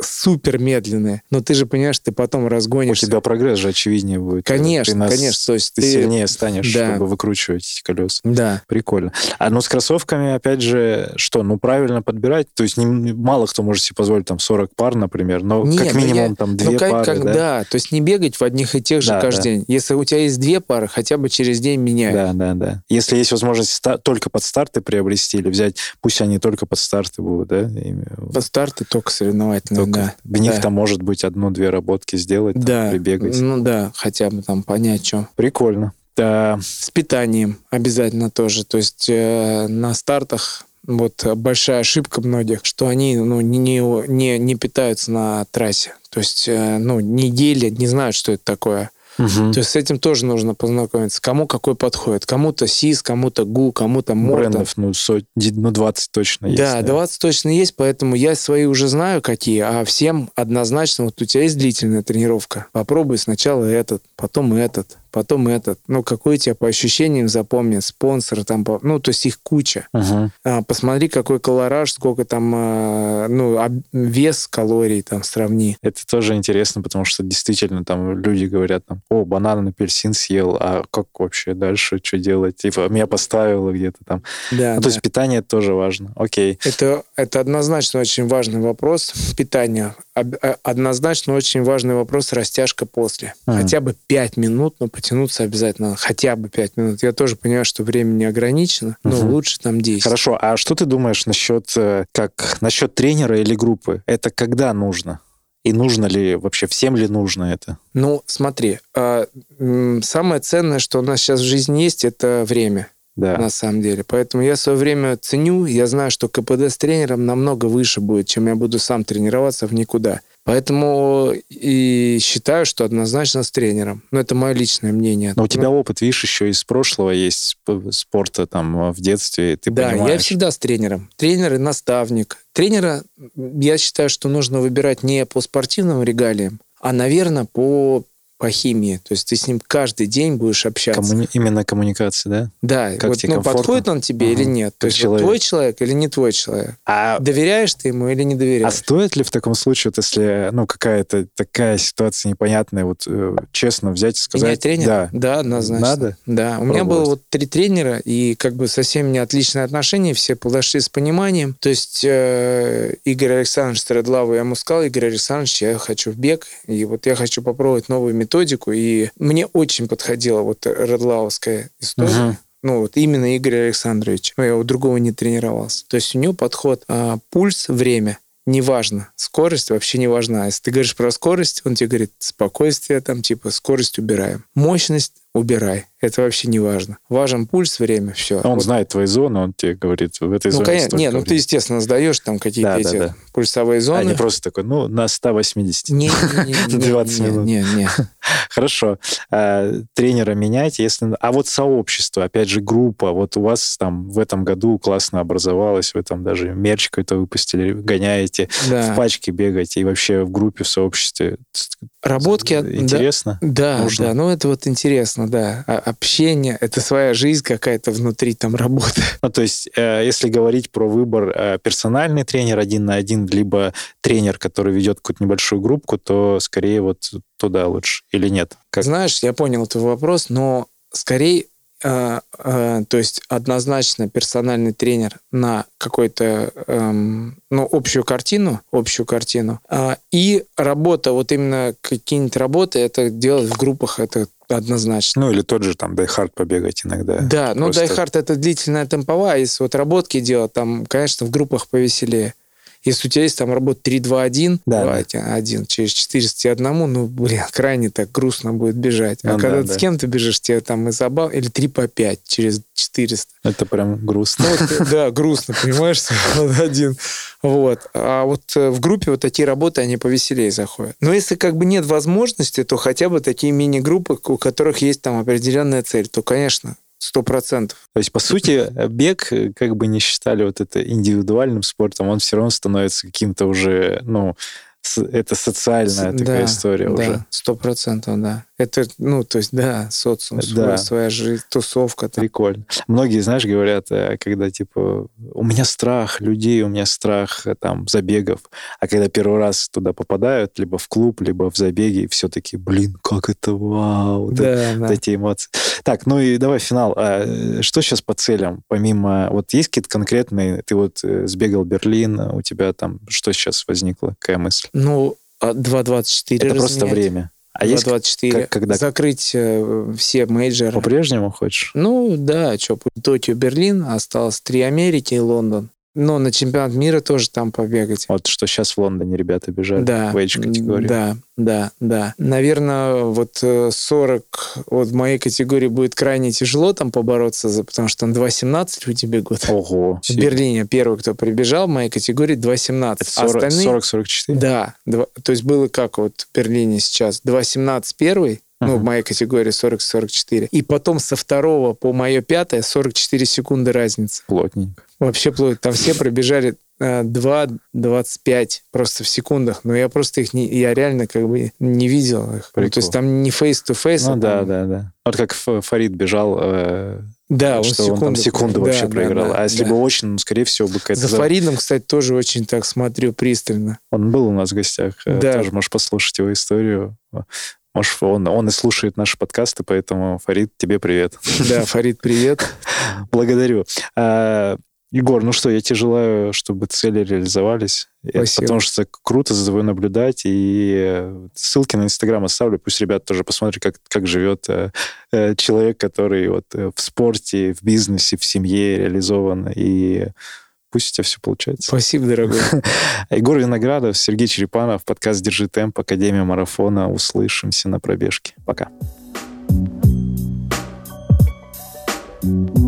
супер медленные. Но ты же понимаешь, ты потом У разгонишься. тебя прогресс же очевиднее будет. Конечно, Ты нас- конечно. То есть Ты, ты, сильнее станешь, Да. чтобы выкручивать эти колеса. Да. Прикольно. А ну с кроссовками, опять же, что, ну правильно подбирать? То есть не- мало кто может себе позволить там 40 пар, например, но Не, как ну минимум я- там две ну, как, пары, как- да? да, то есть не бегать в одних и тех же Да, каждый да. день. Если у тебя есть две пары, хотя бы через день меняй. Да, да, да. Если есть возможность ста- только под старты приобрести или взять, пусть они только под старты будут, да? ими- По старту только соревновательные, только да. в них да. там может быть одну-две работки сделать, там, да. прибегать. Ну да, хотя бы там понять, что. Прикольно. Да, С питанием обязательно тоже. То есть э, на стартах вот э, большая ошибка многих, что они ну, не, не, не, не питаются на трассе. То есть, э, ну, недели не знают, что это такое. Мгм. То есть с этим тоже нужно познакомиться. Кому какой подходит. Кому-то СИС, кому-то ГУ, кому-то Мортон. брендов, ну, ну, 20 точно есть. Да, 20 точно есть, поэтому я свои уже знаю какие, а всем однозначно, вот у тебя есть длительная тренировка, попробуй сначала этот, потом этот, потом этот. Ну, какой тебя по ощущениям запомнит, спонсор там, по- ну, то есть их куча. Мгм. А, посмотри, какой колораж, сколько там, а, ну, об- вес калорий там сравни. Это тоже интересно, потому что действительно там люди говорят, там, о, банан, апельсин съел, а как вообще дальше, что делать? Типа, меня поставило где-то там. Да, Ну, то да. есть питание тоже важно. Окей. Это, это однозначно очень важный вопрос питания. Э, Однозначно очень важный вопрос растяжка после. Мгм. Хотя бы 5 минут, но потянуться обязательно. Хотя бы 5 минут. Я тоже понимаю, что время не ограничено, но Мгм. лучше там 10. Хорошо, а что ты думаешь насчет, э, как, насчет тренера или группы? Это когда нужно? И нужно ли, вообще всем ли нужно это? Ну, смотри, а, самое ценное, что у нас сейчас в жизни есть, это время. Да. на самом деле. Поэтому я свое время ценю. Я знаю, что КПД с тренером намного выше будет, чем я буду сам тренироваться в никуда. Поэтому и считаю, что однозначно с тренером. Но это мое личное мнение. Но у тебя опыт, видишь, еще из прошлого есть спорта там в детстве, ты да, я понимаешь. всегда с тренером. Тренер и наставник. Тренера, я считаю, что нужно выбирать не по спортивным регалиям, а, наверное, по по химии. То есть ты с ним каждый день будешь общаться. Коммуни- Именно коммуникация, да? Да, Как вот, тебе ну, комфортно? подходит он тебе или Ага, нет. То как есть вот человек. твой человек или не твой человек. А, Доверяешь ты ему или не а доверяешь? стоит ли в таком случае, вот если ну, какая-то такая ситуация непонятная, вот э, честно взять и сказать... Менять тренера? Да. однозначно. Надо Да, у меня было вот три тренера, и как бы со всеми у меня отличные отношения, все подошли с пониманием. То есть э, Игорь Александрович Стредлаву я ему сказал, Игорь Александрович, я хочу в бег, и вот я хочу попробовать новую методику, и мне очень подходила вот Редлавовская история. Мгм. Ну, вот именно Игорь Александрович. Ну, я у другого не тренировался. То есть у него подход а, пульс, время. Неважно. Скорость вообще не важна. Если ты говоришь про скорость, он тебе говорит спокойствие, там типа скорость убираем. Мощность убирай. Это вообще не важно. Важен пульс, время, все. Он знает твои зоны, он тебе говорит, в этой ну, зоне конечно, столько не, ну ты, естественно, сдаешь там какие-то Да, да, эти да. пульсовые А зоны. не просто такой, ну, на 180. Не, не, не, <laughs> 20 не, минут. Не, не. <laughs> Хорошо. А, тренера менять, если... А вот сообщество, опять же, группа. Вот у вас там в этом году классно образовалось, вы там даже мерч какой-то выпустили, гоняете, в Да. пачке бегаете и вообще в группе, в сообществе. Работки... от- да, Интересно? Да, Нужно. да, ну это вот интересно, да. Общение, это своя жизнь какая-то внутри там работы. Ну, то есть, э, если говорить про выбор э, персональный тренер один на один, либо тренер, который ведет какую-то небольшую группку, то скорее вот туда лучше. Или нет? Как? Знаешь, я понял твой вопрос, но скорее, то есть однозначно персональный тренер на какой-то, эм, ну, общую картину, общую картину, А, и работа, вот именно какие-нибудь работы, это делать в группах, это однозначно. Ну, или тот же там Hard побегать иногда. Да, ну Просто- Hard это длительная темповая, если вот работки делать, там, конечно, в группах повеселее. Если у тебя есть там работа 3-2-1, Да, 2-1 через 401, ну, блин, <laughs> крайне так грустно будет бежать. А Ну когда да, ты да. с кем-то бежишь, тебе там и забав... Или 3 по 5 через 400. Это прям грустно. Ну, вот, да, грустно, понимаешь, <laughs> один. Вот. А вот э, в группе вот такие работы, они повеселее заходят. Но если как бы нет возможности, то хотя бы такие мини-группы, у которых есть там определенная цель, то, конечно, сто процентов. То есть, по сути, бег, как бы не считали вот это индивидуальным спортом, он все равно становится каким-то уже, ну, это социальная такая да, история да, уже. Сто процентов, да. Это, ну, то есть, да, социум, Да. свой, своя жизнь, тусовка. там. Прикольно. Многие, знаешь, говорят, э, когда типа у меня страх людей, у меня страх э, там забегов, а когда первый раз туда попадают, либо в клуб, либо в забеги, все-таки, блин, как это вау, Да, да. вот эти эмоции. Так, ну и давай финал. А, э, что сейчас по целям? Помимо, вот есть какие-то конкретные, ты вот сбегал Берлин, у тебя там, что сейчас возникло, какая мысль? Ну, а 2.24 Это просто разменять. время. А есть 2.24. как- когда- Закрыть э, все мейджоры. по-прежнему хочешь? Ну, да, что, Токио, Берлин, осталось три Америки и Лондон. Но на чемпионат мира тоже там побегать. Вот что сейчас в Лондоне ребята бежали Да, в эйдж категории. да, да, да. Наверное, вот э, 40, вот в моей категории будет крайне тяжело там побороться, за- потому что там 2.17 люди бегут. Ого. В Берлине первый, кто прибежал в моей категории 2.17. Это А 40, остальные... 40-44? Да, два- то есть было как вот в Берлине сейчас 2.17 первый, ну, в моей категории 40-44. И потом со второго по мое пятое 44 секунды разница. Плотненько. Вообще плотно. Там все пробежали э, 2.25 просто в секундах. Но я просто их не... Я реально как бы не видел их. Ну, то есть там не face-to-face. Ну а да, там- да, да. Вот как Фарид бежал, э, Да, он что секунду, он там секунду да, вообще да, проиграл. да, а если да. бы очень, ну, скорее всего, бы какая-то... За за- Фаридом, кстати, тоже очень так смотрю пристально. Он был у нас в гостях. э, Да. Тоже можешь послушать его историю. Может, он, он и слушает наши подкасты, поэтому, Фарид, тебе привет. Да, Фарид, привет. <laughs> Благодарю. А, Егор, ну что, я тебе желаю, чтобы цели реализовались. Это Спасибо. Потому что круто за тобой наблюдать. И э, ссылки на Инстаграм оставлю. Пусть ребята тоже посмотрят, как, как живет э, э, человек, который вот э, в спорте, в бизнесе, в семье реализован. И пусть у тебя все получается. Спасибо, дорогой. <laughs> Егор Виноградов, Сергей Черепанов, подкаст «Держи темп», Академия марафона. Услышимся на пробежке. Пока. thank you